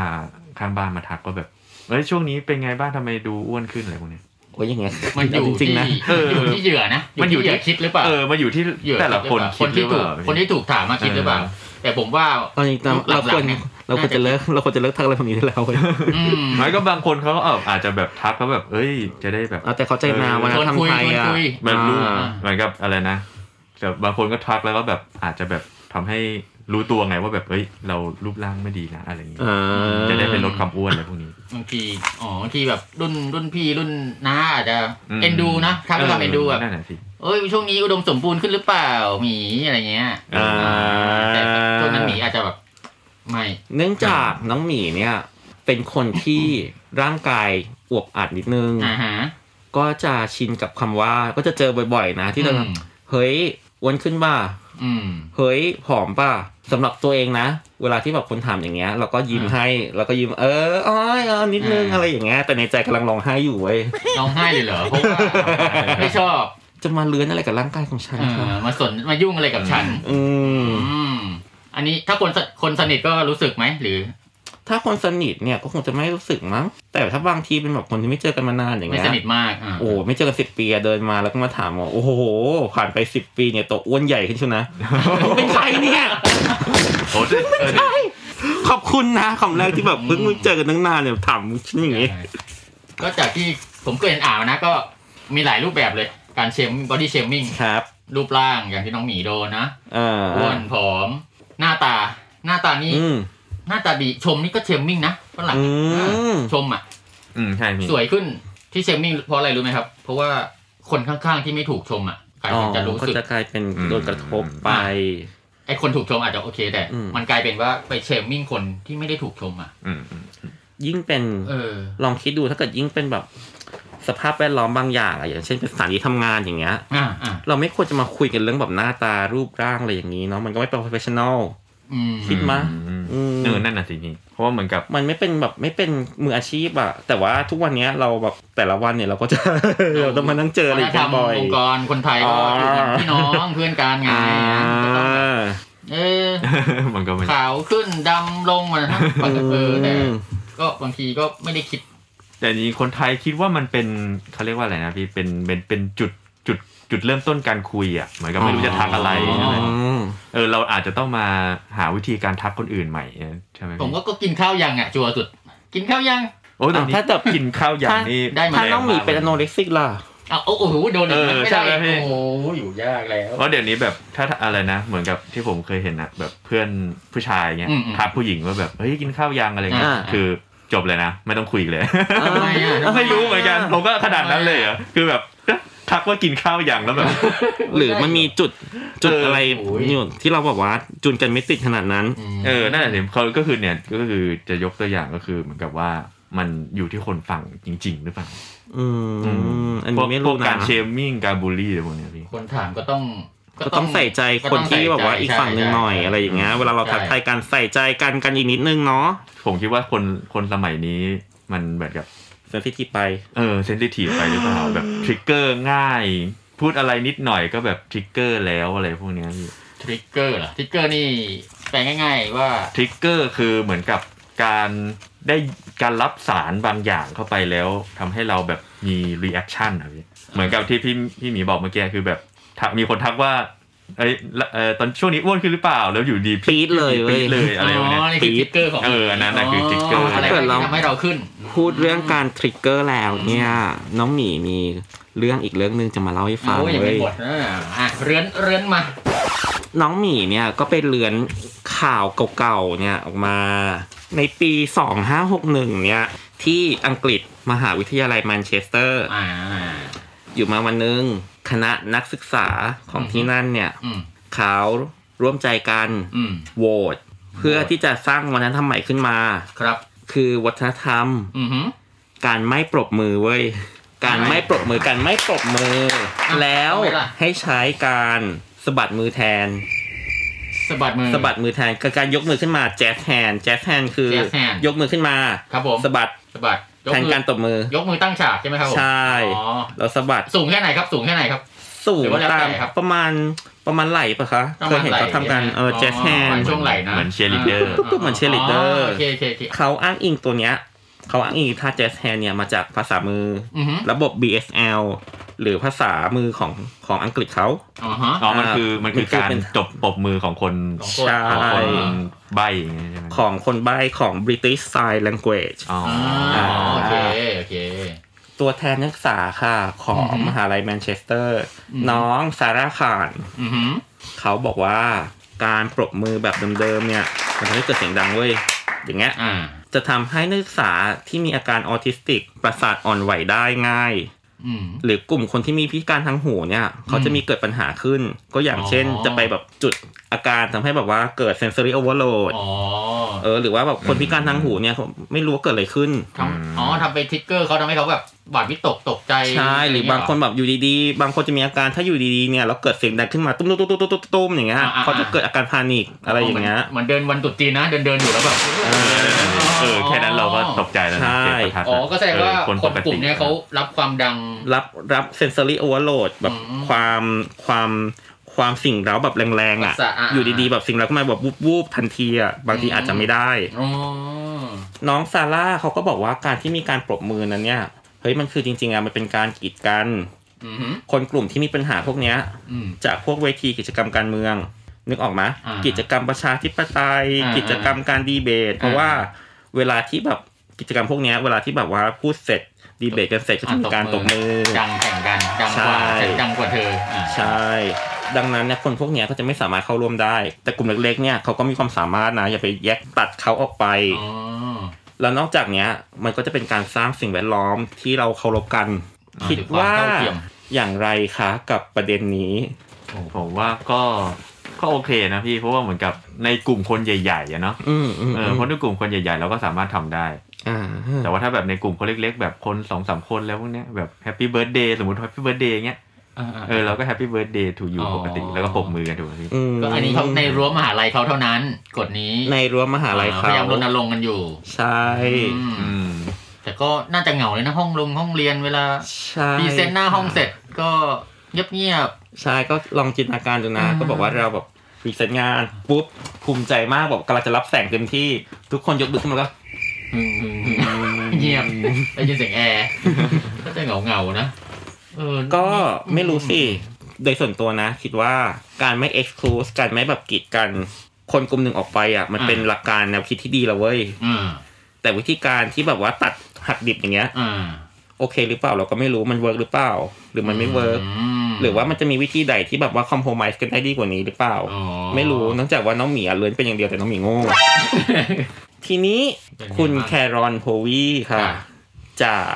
ข้างบ้านมาทักว่าแบบ เอ้ยช่วงนี้เป็นไงบ้างทำไมดูอ้วนขึ้นอะไรพวกเนี้ย โอ้ยอย่างเงี้ยมันอยู่จริที่งๆนะเอออยู่ที่เหยื่อนะอยู่ที่ เหยื่อคิดหรือเปล่าเออมาอยู่ที่เหยื่อแต่ละคนหรือคิเปดล่าหรือเปล่า คนที่ถูกถามมาคิดหรือเปล่าเออแต่ผมว่าตอนนี้เราหลัควรงๆเนี่ยเราควรจะเลิกเราควรจะเลิกทักอะไรพวกนี้ได้แล้วเว้ยอืมไม่ก็บางคนเขาก็เอออาจจะแบบทักเขาแบบ เอ้ย จะได้แบบเอาแต่เข้าใจนาวัฒนธรรมไทยอะชวนคุยแบบรู้อ่าเหมือนกับอะไรนะแต่บางคนก็ทักแล้วก็แบบอาจจะแบบทำให้รู้ตัวไงว่าแบบเอ้ย เรารูปร่างไม่ดีนะอะไรอย่างงี้อ่าจะได้ไปลดความอ้วนอะไรพวกนี้ บางทีอ๋อบางทีแบบรุ่นรุ่นพี่รุ่นน้าอาจจะอืม เอ็นดูนะทักด้วยความเอ็นดูแบบนั่นแหละสิ เอ้ยช่วงนี้อุดมสมบูรณ์ขึ้นหรือเปล่าหมีอะไรเงี้ยอ่า แต่ช่วงนั้นหมีอาจจะแบบไม่เนื่องจากน้องหมีเนี่ย เป็นคนที่ร่างกายอวบอัดนิดนึง อ่าฮะ ก็จะชินกับคำว่าก็จะเจอบ่อยๆ นะที่เราอืม เฮ้ยอ้วนขึ้นป่ะอืม เฮ้ยผอมป่ะสำหรับตัวเองนะ เวลาที่แบบคนถามอย่างเงี้ย เราก็ยิ้มอ่าให้เราก็ยิ้ม เอออ้อยเออนิดนึงอ่าอะไรอย่างเงี้ยแต่ในใจกำลังร้องไห้อยู่เว้ยร้องไห้เลยเหรอเพราะว่าไม่ชอบจะมาเลื้อนอะไรกับร่างกายของฉันเอครับอมาสนมายุ่งอะไรกับฉัน อืมอืมอันนี้ถ้าคนสคนสนิทก็รู้สึกไหมหรือ ถ้าคนสนิทเนี่ยก็คงจะไม่รู้สึกมั้ง แต่ถ้าบางทีเป็นแบบคนที่ไม่เจอกันมานานอย่างไม่เงี้ยสนิทมากอ่าโอ้ไม่เจอกันสิบปีอะเดินมาแล้วก็มาถามว่าโอ้โห ผ่านไปสิบปีเนี่ยตัวอ้วนใหญ่ขึ้นใช่ไหมเป็นใครเนี่ยโอ้ยเออขอบคุณนะคำแรกที่แบบเพิ่งเจอกันตั้งนานเนี่ยถามฉันอย่างงี้ก็จากที่ผมเคยเห็นอ่านมานะก็มีหลายรูปแบบเลย การ shame body shaming ครับ รูปร่างอย่างที่น้องหมีโดนนะอ่าอ้วนผอม หน้าตาหน้าตานี่อืม หน้าตาดีชมนี่ก็ shaming นะฝรั่งอืม ชมอะ อืมใช่พี่ สวยขึ้นที่ shaming เพราะอะไรรู้ไหมครับ เพราะว่าคนข้างๆที่ไม่ถูกชมอะกลายอ๋อเป็นจะรู้ก็สึก จะกลายเป็นโดนกระทบไป ไอ้คนถูกชมอาจจะโอเคแต่อืม มันกลายเป็นว่าไป shaming คนที่ไม่ได้ถูกชมอะ อืมอืมยิ่งเป็นเออ ลองคิดดูถ้าเกิดยิ่งเป็นแบบ สภาพแวดล้อมบางอย่างอะอย่างเช่นเป็นสถานที่ทำงานอย่างเงี้ย อ่าอ่าเราไม่ควรจะมาคุยกันเรื่องแบบหน้าตารูปร่างอะไรอย่างนี้เนาะมันก็ไม่เป็น professional อืม คิดมาอืมอืมเออนั่นน่ะสินี่เพราะว่าเหมือนกับ มันไม่เป็นแบบไม่เป็นมืออาชีพอะแต่ว่าทุกวันเนี้ยเราแบบแต่ละวันเนี่ยเราก็จะเราต้องมานั่งเจออะไรวัฒนธรกัรนมบ่อยองค์กรคนไทยก็อ๋ออยู่กันพี่น้องเพื่อนกันไงอ่าก็ต้องแบบเออมันก็ไม่ขาวขึ้นดำลงมานะปกติเออแต่ก็บางทีก็ไม่ได้คิด แต่นี้คนไทยคิดว่ามันเป็นเขาเรียกว่าอะไรนะพี่เป็นเป็นเป็นจุด จุดจุดเริ่มต้นการคุยอะเหมือนกับไม่รู้จะทักอะไรอ๋อใช่ไหมอืมเออเราอาจจะต้องมาหาวิธีการทักคนอื่นใหม่ใช่ไหมผมพี่ก็ก็กินข้าวยังอะจัวสุด กินข้าวยังโอ้แต่นี้ถ้าแบบกินข้าวอย่างนี้ได้ไหมถ้าน้องหมีเป็นอโนเร็กซิกล่ะอ้าวโอ้โหโดนอีกเออไม่ใช่ได้ไหมพี่โอ้โหอยู่ยากแล้วเพราะเดี๋ยวนี้แบบถ้าอะไรนะ เหมือนกับที่ผมเคยเห็นนะแบบเพื่อนผู้ชายเงี้ยอืมอืมทักผู้หญิงว่าแบบเฮ้ยกินข้าวยังอะไรเงี้ยอ่าคือจบเลยนะ ไม่ต้องคุยอีกเลยทำไมอะไม่รู้เหมือนกันผมก็ขนาดนั้นเลยเหรอะคือแบบ ทักว่ากินข้าวยังแล้วแบบ หรือมันมีจุดจุดเออออะไรโอ้ยอยู่ที่เราบอกว่าจุนกันไม่ติดขนาดนั้นมเออนั่นแหละสิเขาก็คือเนี่ยก็คือจะยกตัวอย่างก็คือเหมือนกับว่ามันอยู่ที่คนฟังจริง ๆ หรือเปล่าอืมอันพวนี้กไม่พวรู้กนะการ sha ming การบูลลี่อะไรพวกเนี้ยพี่คนถามก็ต้องก็ต้องใส่ใจคนที่แบบว่าอีกฝั่งหนึ่งหน่อยใช่อะไรอย่างเงี้ยเวลาเราทักทายกันใส่ใจกันกันอีกนิดนึงเนาะผมคิดว่าคนคนสมัยนี้มันเหมือนกับ sensitive ไปเออ sensitive ไปหรือเปล่าแบบ trigger ง่าย พูดอะไรนิดหน่อยก็แบบ trigger แล้วอะไรพวกเนี้ยพี่ trig ger เหรอ trigger นี่แปลง่าย ๆ ว่า trigger คือเหมือนกับการได้การรับสารบางอย่างเข้าไปแล้วทำให้เราแบบมี reaction อะพี่เหมือนกับที่พี่พี่หมีบอกเมื่อกี้คือแบบทักมีคนทักว่า เอ้ยละเออตอนช่วงนี้อ้วนขึ้นหรือเปล่าแล้วอยู่ดีปี๊ดเลยเว้ยปี๊ดเลยอะไรพวกเนี้ยอ๋อนี่คือ trigger ของเอออันนั้นน่ะคือ trigger อะไรเกิดที่เราทำให้เราขึ้น พูดเรื่องการ trigger แล้วเนี่ย น้องหมีมีเรื่องอีกเรื่องหนึ่งจะมาเล่าให้ฟังโอ้ยยังเลไม่หมดเลยนะอะเรือนเรือนมา น้องหมีเนี่ยก็ไปเลือนข่าวเก่าๆเนี่ยออกมาในปี 2561 เนี่ย ที่อังกฤษมหาวิทยาลัยแมนเชสเตอร์อ่าอยู่มาวันหนึง คณะนักศึกษาของที่นั่นเนี่ยอืมเขาร่วมใจกันอืมโหวตเพื่อที่จะสร้างวัฒนธรรมใหม่ขึ้นมาครับ คือวัฒนธรรมอือหือการไม่ปรบมือเว้ยการไม่ปรบมือการไม่ปรบมืออะแล้วทำไมล่ะให้ใช้การสะบัดมือแทนสะบัดมือสะบัดมือแทนคือการยกมือขึ้นมาแจ๊สแฮนแจ๊สแฮนคือ jazz hand ยกมือขึ้นมาครับผมสะบัดสะบัดยก แทนมือการตบมือ ยกมือตั้งฉากใช่ไหมครับผมใช่อ๋อแล้วสะบัดสูงแค่ไหนครับ สูงแค่ไหนครับ สูหรืงอว่าแล้วตามแต่ครับประมาณประมาณไหล่ปะคะประเคมายณเห็นเขาทำกันไหล่เออแจ๊สแฮนช่วงไหล่นะเหมือน cheerleader ก็เหมือน cheerleader โอเคโอเคโอเคเขาอ้างอิงตัวเนี้ย เขาอ้างอิงท่าแจ๊สแฮนเนี่ยมาจากภาษามืออือหือระบบ BSL หรือภาษามือของของอังกฤษเขาอ๋อฮะอ๋อมันคือมันคือมันคือการเป็นจบปรบมือของคนของคนใช่ของคนอ๋อใบอย่างเงี้ยใช่ไหมของคนใบ้ของ British Sign Language อ๋ออ่าอ่าโอเคโอเคตัวแทนนักศึกษาค่ะ ของอือฮึมหาลัยแมนเชสเตอร์อืมน้องซาร่าคานอือหือเขาบอกว่าการปรบมือแบบเดิมๆเนี่ย มันทำให้เกิดเสียงดังเว้ยอย่างเงี้ยอ่า จะทำให้นักศึกษาที่มีอาการออทิสติก ประสาทอ่อนไหวได้ง่ายอืมหรือกลุ่มคนที่มีพิการทางหูเนี่ย เขาจะมีเกิดปัญหาขึ้น ก็อย่างเช่นอ๋อจะไปแบบจุดอาการทำให้แบบว่าเกิด sensory overload อ๋อเออหรือว่าแบบคนพิการทางหูเนี่ยเขาไม่รู้ว่าเกิดอะไรขึ้นทำ อ๋อทำเป็นทริกเกอร์เขาทำให้เขาแบบบาดวิตกตกใจใช่หรือบางคนแบบอยู่ดีๆ บางคนจะมีอาการถ้าอยู่ดีๆเนี่ยแล้วเกิดเสียงดังขึ้นมาตุ้มตุ้มตุ้มตุ้มตุ้มตุ้มอย่างเงี้ยเขาจะเกิดอาการพานิคอะไรอย่างเงี้ยเหมือนเดินวันตรุษจีนนะเดินเดินอยู่แล้วแบบเออแค่นั้นเราก็ตกใจแล้วนะใช่เสียงประทัดอ๋อก็แสดงว่าเออคนปกกลุ่ติมเนี้ยเขารับความดังรับรับ sensory overload แบบอืมความความ ความสิ่งเร้าแบบแรงๆอะประสาทอะอยู่ดีๆแบบสิ่งเร้าเข้ามาแบบวูบๆทันทีอะบางทีอืมอาจจะไม่ได้อ๋อน้องซาร่าเขาก็บอกว่าการที่มีการปรบมือนั้นเนี่ยเฮ้ยมันคือจริงๆอะมันเป็นการกีดกันอือหือคนกลุ่มที่มีปัญหาพวกเนี้ยอืมจากพวกเวทีกิจกรรมการเมือง นึกออกไหมอ่ากิจกรรมประชาธิปไตยอ่ากิจกรรมการดีเบต เพราะอ่าว่าเวลาที่แบบกิจกรรมพวกเนี้ยเวลาที่แบบว่าพูดเสร็จดีเบตกันเสร็จก็จะมีการตบมือดังแข่งกันดังกว่าใช่ฉันดังกว่าเธออ่าใช่ ดังนั้นเนี่ยคนพวกเนี้ยก็จะไม่สามารถเข้าร่วมได้ แต่กลุ่มเล็กๆเนี่ยเขาก็มีความสามารถนะอย่าไปแยกตัดเขาออกไปอ๋อแล้วนอกจากเนี้ยมันก็จะเป็นการสร้างสิ่งแวดล้อมที่เราเคารพกันอ่าคิดว่าถึงความเท่าเทียมอย่างไรคะกับประเด็นนี้ผมว่าก็ก็โอเคนะพี่เพราะว่าเหมือนกับในกลุ่มคนใหญ่ๆอะเนาะอืมอืมเออเพราะในกลุ่มคนใหญ่ๆเราก็สามารถทำได้อ่าแต่ว่าถ้าแบบในกลุ่มคนเล็ก ๆ แบบคนสองสามคนแล้วพวกเนี้ยแบบ happy birthday สมมติ happy birthday เงี้ยอ่าๆ เออเราก็ happy birthday ถูกอยู่อ๋อปกติแล้วก็ปรบมือกันถูกไหมพี่มก็อันนี้เขาในรั้วมหาลัยเขาเท่านั้นกฎนี้ในรั้วมหาลัยอ่เขาพยายามรณรงค์กันอยู่ ใช่อืมอืมแต่ก็น่าจะเหงาเลยนะห้องลงห้องเรียนเวลาใช่ present หน้าห้องเสร็จก็เงียบเงียบใช่ก็ลองจินตนาการดูนะอ่าก็บอกว่าเราแบบ present งานปุ๊บภูมิใจมากแบบกำลังจะรับแสงเต็มที่ ทุกคนยกมือขึ้นมาแล้วๆอืมๆๆเงียบได้ยินเสียงแอร์ก็จะเหงาเงาๆนะเออ ก็ไม่รู้สิ โดยส่วนตัวนะ คิดว่าการไม่ exclude การไม่แบบกีดกัน คนกลุ่มหนึ่งออกไปอะ มันเป็นหลักการแนวคิดที่ดีแล้วเว้ยอ่าแต่วิธีการที่แบบว่าตัดหักดิบอย่างเงี้ยอ่าโอเคหรือเปล่าเราก็ไม่รู้มัน work หรือเปล่า หรือมันไม่ work หรือว่ามันจะมีวิธีใดที่แบบว่าคอมโพม i s e กันได้ดีกว่านี้หรือเปล่าอ๋อไม่รู้เนื่องจากว่าน้องหมีอะเลื้อนเป็นอย่างเดียวแต่น้องหมีโง่ทีนี้เป็นไงคุณบ้างแครอนโพวีค่ะค่ะจาก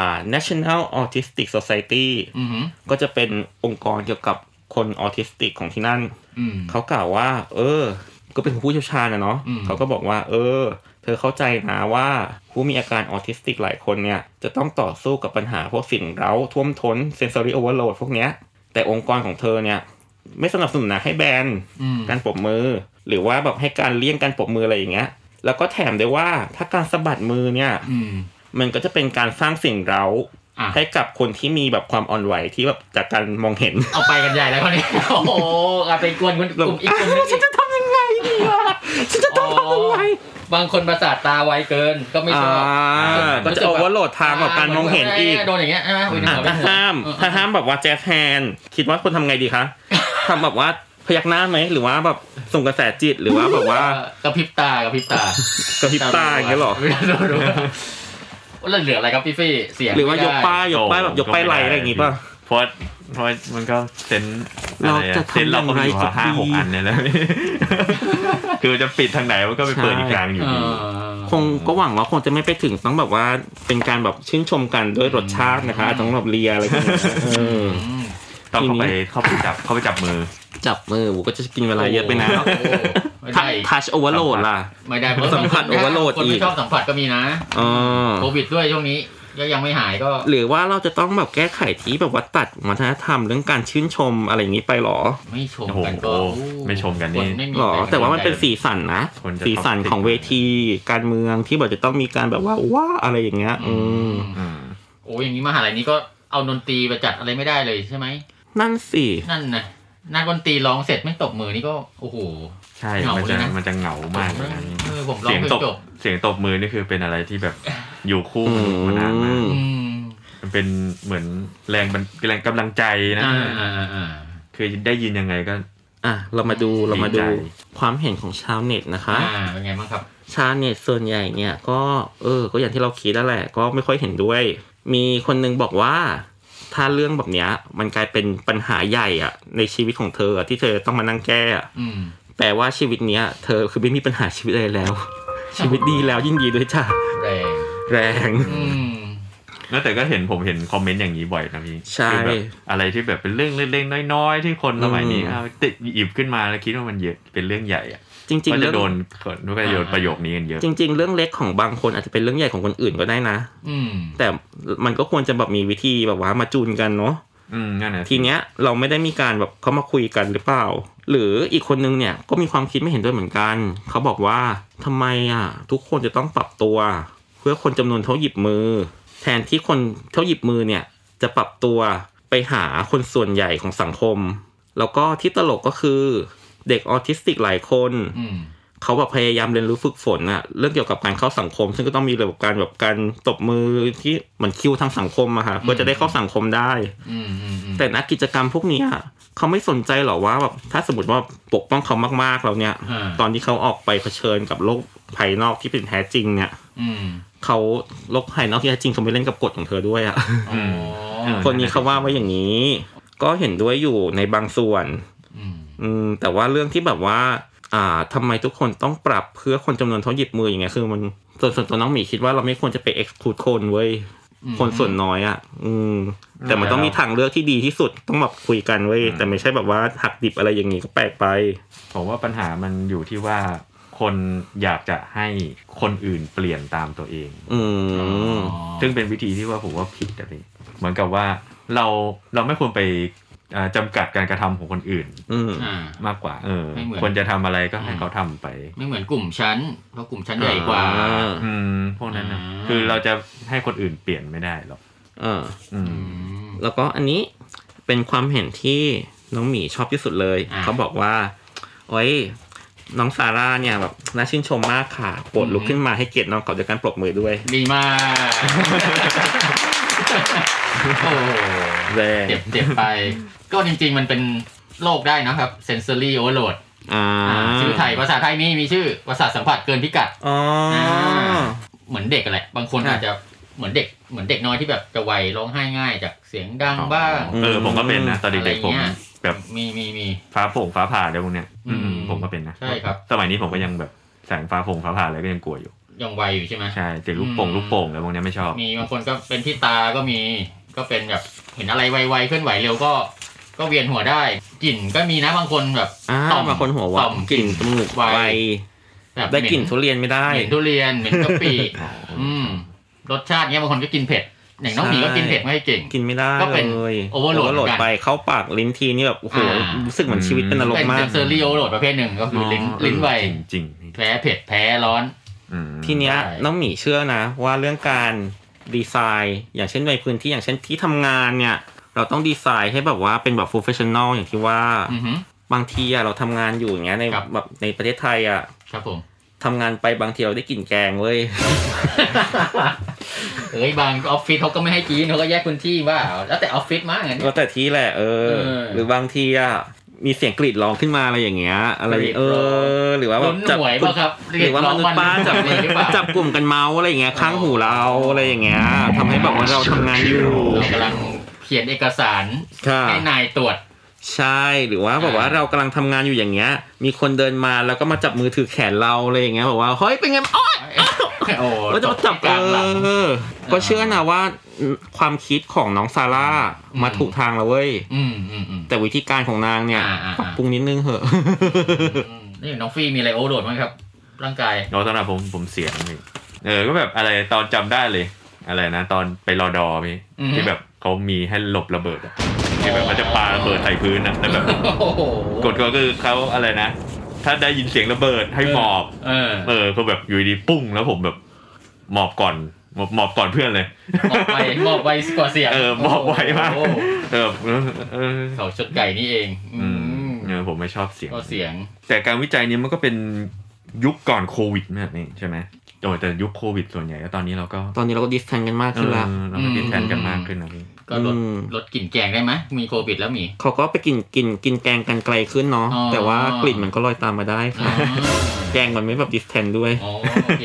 อ่า National Autistic Society อือหือก็จะเป็นองค์กรเกี่ยวกับคนออทิสติกของที่นั่นอืมเขากล่าวว่า เออ ก็เป็นผู้เชี่ยวชาญนะเนาะอืมเขาก็บอกว่า เออ เธอเข้าใจนะว่าผู้มีอาการออทิสติกหลายคนเนี่ย จะต้องต่อสู้กับปัญหาพวกสิ่งเร้าท่วมท้น sensory overload พวกเนี้ย แต่องค์กรของเธอเนี่ย ไม่สนับสนุนนะให้แบนอืมการปรบมือ หรือว่าแบบให้การเลี่ยงการปรบมืออะไรอย่างเงี้ย แล้วก็แถมด้วยว่าถ้าการสะบัดมือเนี่ยอื มมันก็จะเป็นการสร้างสิ่งเร้าอะให้กับคนที่มีแบบความอ่อนไหวที่แบบจากการมองเห็น เอาไปกันใหญ่แล้วคนนี้โอ้โหเอาไปกวนคนกลุ่มอีกกลุ่มนึงฉันจะทำยังไงดีวะฉันจะต้องทำยังไงบางคนประสาทตาไวเกินก็ไม่ชอบอ่าก็จะ overload ทางแบบการมองเห็นอีกโดนอย่างเงี้ยใช่ไหมอุ๊ยอะนึกออกถ้าห้ามเออถ้าห้ามแบบว่า jazz hands คิดว่าคนทำไงดีคะทำแบบว่าพยักหน้าไหมหรือว่าแบบส่งกระแสจิตหรือว่าแบบว่าเออกระพริบตากระพริบตากระพริบตาอย่างเงี้ยหรอดูดู แล้วเหลืออะไรครับพี่ฟี่เสียงหรือว่ายกไม่ได้ป้ายยกป้ายแบบยกป้ายไหลอะไรอย่างงี้ป่ะเพราะเพราะมันก็เซนส์อะไรเราอะจะเซนส์เราก็มีอยู่ทำอย่างไรห้ากับหกดีอันเนี่ยแหละคือจะปิดทางไหนมันก็ไปเปิดอีกทางอยู่เอดีอคงก็หวังว่าคงจะไม่ไปถึงต้องแบบว่าเป็นการแบบชื่นชมกันด้วยรสชาตินะคะต้องแบบเลียอะไรอย่างเงี้ยเอออืมต้องเข้าไปทีนี้เข้าไปจับเข้าไปจับมือ จับมือผมก็จะกินเวลาเยอะไปนะโโหไม่ได้ทัชโอเวอร์โหลดล่ะ ไม่ได้เพราะสัมผัส overload คนอีไม่ก ชอบสัมผัสก็มีนะอ๋อ โควิดด้วยช่วงนี้ก็ยังไม่หายก็หรือว่าเราจะต้องแบบแก้ไขที่แบบว่าตัดวัฒนธรรมเรื่องการชื่นชมอะไรอย่างนี้ไปหรอไม่ชมโอ้โหกันก็ไม่ชมกันนี่ คไม่มีหรอใคแต่ว่ามันเป็นสใจสีสันนะคนจะสีสันท็อกซิกของเวทีการเมืองที่แบบจะต้องมีการแบบว่าว้าอะไรอย่างเงี้ยอืมอืม โอ้อย่างนี้มหาลัยนี้ก็เอาดนตรีไปจัดอะไรไม่ได้เลยใช่ไหมนั่นสิ นั่นนะ นักดนตรีร้องเสร็จไม่ตบมือนี่ก็โอ้โห ใช่ เหงามันจะเลยนะมันจะเหงามากเลยนะนี่เออผมร้องเสียงเพลตงบจบ เสียงตบมือนี่คือเป็นอะไรที่แบบอยู่คู่อืมานานมากมอืมมันเป็นเหมือนแรงบันแรงกำลังใจนะอ่าอ่าอ่าอ่าคือได้ยินยังไงก็ อะเรามาดูเรามาดูดีใจ ความเห็นของชาวเน็ตนะคะ อ่าเป็นไงบ้างครับ ชาวเน็ตส่วนใหญ่เนี่ยก็เออ ก็อย่างที่เราคิดนั่นแหละ ก็ไม่ค่อยเห็นด้วย มีคนนึงบอกว่า ถ้าเรื่องแบบเนี้ย มันกลายเป็นปัญหาใหญ่อะในชีวิตของเธออะที่เธอต้องมานั่งแก้อะอืมแปลว่าชีวิตเนี้ย เธอคือไม่มีปัญหาชีวิตอะไรแล้ว ชีวิตดีแล้วยิ่งดีด้วยจ้ะแรงแรงอืมแล้วแต่ก็เห็นผมเห็นคอมเมนต์อย่างนี้บ่อยนะพี่ใช่คือแบบอะไรที่แบบเป็นเรื่องเล็กๆน้อยๆ ที่คนสมัยนี้อืมเอาติดหยิบขึ้นมาแล้วคิดว่ามันเยอะเป็นเรื่องใหญ่อะ จริงก็ๆจะเรื่องโดนคนก็จะโดนประโยคนี้กันเยอะ จริง ๆ เรื่องเล็กของบางคนอาจจะเป็นเรื่องใหญ่ของคนอื่นก็ได้นะ อืมแต่มันก็ควรจะแบบมีวิธีแบบว่ามาจูนกันเนาะอืมนั่นนะทีเนี้ยเราไม่ได้มีการแบบเขามาคุยกันหรือเปล่า หรืออีกคนนึงเนี่ยก็มีความคิดไม่เห็นด้วยเหมือนกัน เขาบอกว่าทำไมอะ ทุกคนจะต้องปรับตัว เพื่อคนจำนวนเท่าหยิบมือ แทนที่คนเท่าหยิบมือเนี่ย จะปรับตัวไปหาคนส่วนใหญ่ของสังคม แล้วก็ที่ตลกก็คือ เด็กออทิสติกหลายคนอืมเขาแบบพยายามเรียนรู้ฝึกฝนอะเรื่องเกี่ยวกับการเข้าสังคม ซึ่งก็ต้องมีระบบการแบบการตบมือที่เหมือนคิวทางสังคมอะค่ะเพื่อจะได้เข้าสังคมได้อืมอืมอืมแต่นักกิจกรรมพวกเนี้ยเขาไม่สนใจหรอว่าแบบถ้าสมมติว่าปกป้องเขามากๆแล้วเนี่ยอ่าตอนที่เขาออกไปเผชิญกับโลกภายนอกที่เป็นแท้จริงเนี่ยอืมเขาโลกภายนอกที่แท้จริงเขาไม่เล่นกับกฎของเธอด้วยอะอ๋อคนนี้เขาว่าไว้อย่างนี้ ก็เห็นด้วยอยู่ในบางส่วน อืมอืมแต่ว่าเรื่องที่แบบว่า อ่าทำไมทุกคนต้องปรับเพื่อคนจำนวนเท่าหยิบมืออย่างเงี้ยคือมันส่วนส่วนตัวน้องหมีคิดว่าเราไม่ควรจะไป exclude คนเว้ยอืมคนส่วนน้อยอะ อืม แต่มันต้องมีทางเลือกที่ดีที่สุดต้องแบบคุยกันเว้ยแต่ไม่ใช่แบบว่าหักดิบอะไรอย่างงี้ก็แปลกไป ผมว่าปัญหามันอยู่ที่ว่าคคนอยากจะให้คนอื่นเปลี่ยนตามตัวเอง อืมซึ่งเป็นวิธีที่ว่าผมว่าผิดอะไรเหมือนกับว่าเราเราไม่ควรไป อ่าจำกัดการกระทำของคนอื่น อืมอ่ามากกว่า เออไม่เหมือนควรจะทำอะไรก็ให้อืมเขาทำไป ไม่เหมือนกลุ่มชั้นเพราะกลุ่มชั้นใหญ่กว่าอ่าอืมพวกนั้นนะอ่าคือเราจะให้คนอื่นเปลี่ยนไม่ได้หรอกอ่าอืมอืมแล้วก็อันนี้เป็นความเห็นที่น้องหมีชอบที่สุดเลยอ่าเขาบอกว่าโอ้ยน้องซาร่าเนี่ยแบบน่าชื่นชมมากค่ะโปรดลุกขึ้นมาให้เกียรติน้องเขาด้วยการปรบมือด้วยดีมากโอ้โหแรงเจ็บเจ็บไป ก็จริง ๆ มันเป็นโรคได้นะครับ sensory overload อ่าอ่าชื่อไทยภาษาไทยนี่มีชื่อประสาทสัมผัสเกินพิกัดอ๋ออาเหมือนเด็กอะแหละบางคนอะอาจจะเหมือนเด็กเหมือนเด็กน้อยที่แบบจะไวร้องไห้ง่ายจากเสียงดังบ้างเออผมก็เป็นนะตอนเด็กๆผมอะไรเงี้ยแบบมีมีมีฟ้าโป่งฟ้าผ่าอะไรพวกเนี้ยอืมอืมผมก็เป็นนะใช่ครับสมัยนี้ผมก็ยังแบบแสงฟ้าโป่งฟ้าผ่าอะไรก็ยังกลัวอยู่ยังไวอยู่ใช่ไหมใช่เสียงลูกโป่งอืมลูกโป่งอะไรพวกเนี้ยไม่ชอบ มีบางคนก็เป็นที่ตาก็มีก็เป็นแบบเห็นอะไรไวๆเคลื่อนไหวเร็วก็ ก็เวียนหัวได้ กลิ่นก็มีนะบางคนแบบอ่าต่อมบางคนหัวว่าต่อมกลิ่นจมูกไวไวแบบได้กลิ่นเหทุเรียนไม่ได้ เหม็นทุเรียนเหม็นกะปิอ๋อออืมรสชาติเนี้ยบางคนก็กินเผ็ดอย่างน้องหมีก็กินเผ็ดไม่เก่ง กินไม่ได้ก็เป็นเลย overload โหลดเหมือนกันไปเข้าปากลิ้นทีนี่แบบโอ้โหอ่ารู้สึกเหมือนชีวิตเป็นนรกเป็นมาก sensory overload ประเภทหนึ่งก็คือลิ้นลิ้นไวจริงๆแพ้เผ็ดแพ้ร้อนอืมทีเนี้ยใช่น้องหมีเชื่อนะ ว่าเรื่องการดีไซน์ อย่างเช่นในพื้นที่อย่างเช่นที่ทำงานเนี่ย เราต้องดีไซน์ให้แบบว่าเป็นแบบ professional อย่างที่ว่าอือหือบางทีอะเราทำงานอยู่อย่างเงี้ยในครับแบบในประเทศไทยอะครับผมทำงานไปบางทีเราได้กลิ่นแกงเว้ยเอ้ยบางออฟฟิศเขาก็ไม่ให้กินเขาก็แยกพื้นที่ว่าแล้วแต่ออฟฟิศมากอันนี้ก็แต่ที่แหละเออเออ หรือบางทีอะมีเสียงกรีดร้องขึ้นมาอะไรอย่างเงี้ย อะไรกรีดเอร้องอหรือว่าแบล้บนจับหน่วยป่ะครับหรือว่ามนุษย์ป้าจับเรียกหรือเปล่าจับกลุ่มกันเมาส์อะไรอย่างเงี้ยข้างหูเราอะไรอย่างเงี้ยทำให้แบบว่าเราทำงานอยู่เรากำลังเขียนเอกสารค่ะให้นายตรวจ ใช่หรือว่าแบบว่าอ่าเรากำลังทำงานอยู่อย่างเงี้ย มีคนเดินมาแล้วก็มาจับมือถือแขนเราอะไรอย่างเงี้ยบอกว่าเฮ้ยเป็นไงอ้อยโอ้เราจะมาจับกลางหลัง เออก็เชื่อนะว่าความคิดของน้องซาร่าอืม มาถูกทางแล้วเว้ย อืมอืมอืม แต่วิธีการของนางเนี่ยอ่าอ่าปรับปรุงนิดนึงเหอะ อืมนี่น้องฟี่มีอะไรโอเวอร์โหลดไหมครับ ร่างกายเราสำหรับผมผมเสียงนี่เออก็แบบอะไรตอนจำได้เลย อะไรนะ ตอนไปรอดอพี่อือฮึที่แบบ เขามีให้หลบระเบิดอะที่แบบมันจะปาระเบิดใส่พื้นอะแล้วแบบโอ้โหกฎก็คือเขาอะไรนะ ถ้าได้ยินเสียงระเบิดให้หมอบ เออเออก็แบบอยู่ดีๆปุ้งแล้วผมแบบหมอบก่อนหมอบหมอบก่อนเพื่อนเลยมอบไวมอบไวกว่าเสียงเออหมอบไวมากโอ้โหเออเออเออเขาชดไก่นี่เอง อือืมมเออผมไม่ชอบเสียง ก็เสียง แต่การวิจัยนี้มันก็เป็นยุคก่อนโควิดเนี่ยนี่ใช่ไหม โอ้ยแต่ยุคโควิดส่วนใหญ่แล้วตอนนี้เราก็ตอนนี้เราก็ดิสแทนกันมากเอขึ้นอละเราก็กินแทนกันมากขึ้นนะพี่ก็ลดอืมลดกลิ่นแกงได้ไหมมีโควิดแล้วมีเขาก็ไปกินกินกินแกงกันไกลขึ้นเนาะอ๋อแต่ว่ากลิ่นมันก็ลอยตามมาได้อ๋ค่ะอแกงมันไม่แบบดิสแทนด้วยอ๋อโอเค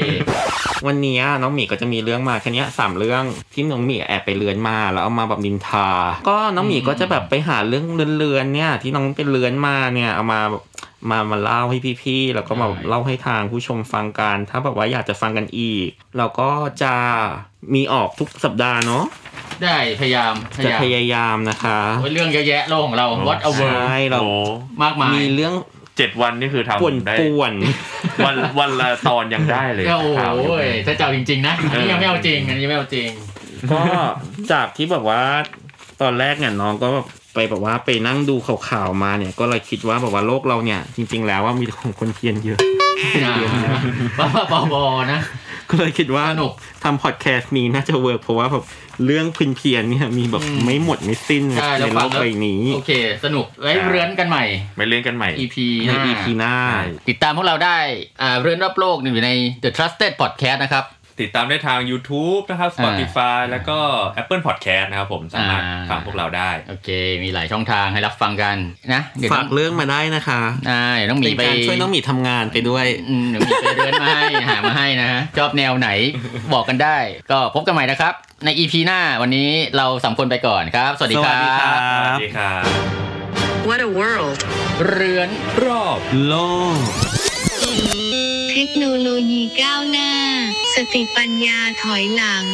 วันนี้น้องหมีก็จะมีเรื่องมาแค่เนี้ยสามเรื่องที่น้องหมีแอบไปเลือนมาแล้วเอามาแบบนินทา ก็น้องหมีก็จะแบบไปหาเรื่องเลือนๆเนี่ย ที่น้องเป็นเลือนมาเนี่ยเอามาแบบ มามาเล่าให้พี่ๆ แล้วก็มาใช่เล่าให้ทางผู้ชมฟังกัน ถ้าแบบว่าอยากจะฟังกันอีก เราก็จะมีออกทุกสัปดาห์เนาะได้พยายามพจะยายามพยายามนะคะโอ้ยเรื่องเยอะแยะโลกของเรา what a ใช world ่เราโอ้มากมายมีเรื่องเจ็ดวันนี่คือป่วนทำได้ป่วนวันวันละตอนยังได้เลยโอ้โหข่าวอยู่ถ้าเจ้าจริง ๆ นะอันนี้ยังไม่เอาจริงอันนี้ยังไม่เอาจริงก็จากที่แบบว่าตอนแรกเนี่ยน้องก็แบบ ไปแบบว่าไปนั่งดูข่าวๆมาเนี่ย ก็เลยคิดว่าแบบว่าโลกเราเนี่ย จริง ๆ แล้วว่ามีของคนเพี้ยนเยอะบ้าบ้าบอๆนะก็เลยคิดว่าสนุกทำพอดแคสต์นี้น่าจะเวิร์กเพราะว่าแบบเรื่องพินเพียนๆเนี่ยมีแบบอืมไม่หมดไม่สิ้นใช่ในแล้วโลฟังกแล้วใบนี้ โอเค สนุกไว้เรือนกันใหม่ไม่เล่นกันใหม่ EP ในหน้า EP หน้าใช่ติดตามพวกเราได้อ่าเรือนรอบโลกอยู่ใน The Trusted Podcast นะครับ ติดตามได้ทาง YouTube นะครับ Spotify แล้วก็ Apple Podcast นะครับผมสามารถอ่าฟังพวกเราได้ โอเค มีหลายช่องทางให้รับฟังกันนะเดี๋ยวฝากเรื่องมาได้นะคะอ่าเดี๋ยวน้องหมีเป็นไปการช่วยน้องหมีทำงานไปด้วยอืมเดี๋ยวมีไปเดินมาให้หามาให้นะฮะชอบแนวไหนบอกกันได้ ก็พบกันใหม่นะครับ ใน EP หน้าวันนี้เราสามคนไปก่อนครับ สวัสดีครัสวัสดีครับบสวัสดีครับ What a world. เรือนรอบโลก เทคโนโลยีก้าวหน้า สติปัญญาถอยหลัง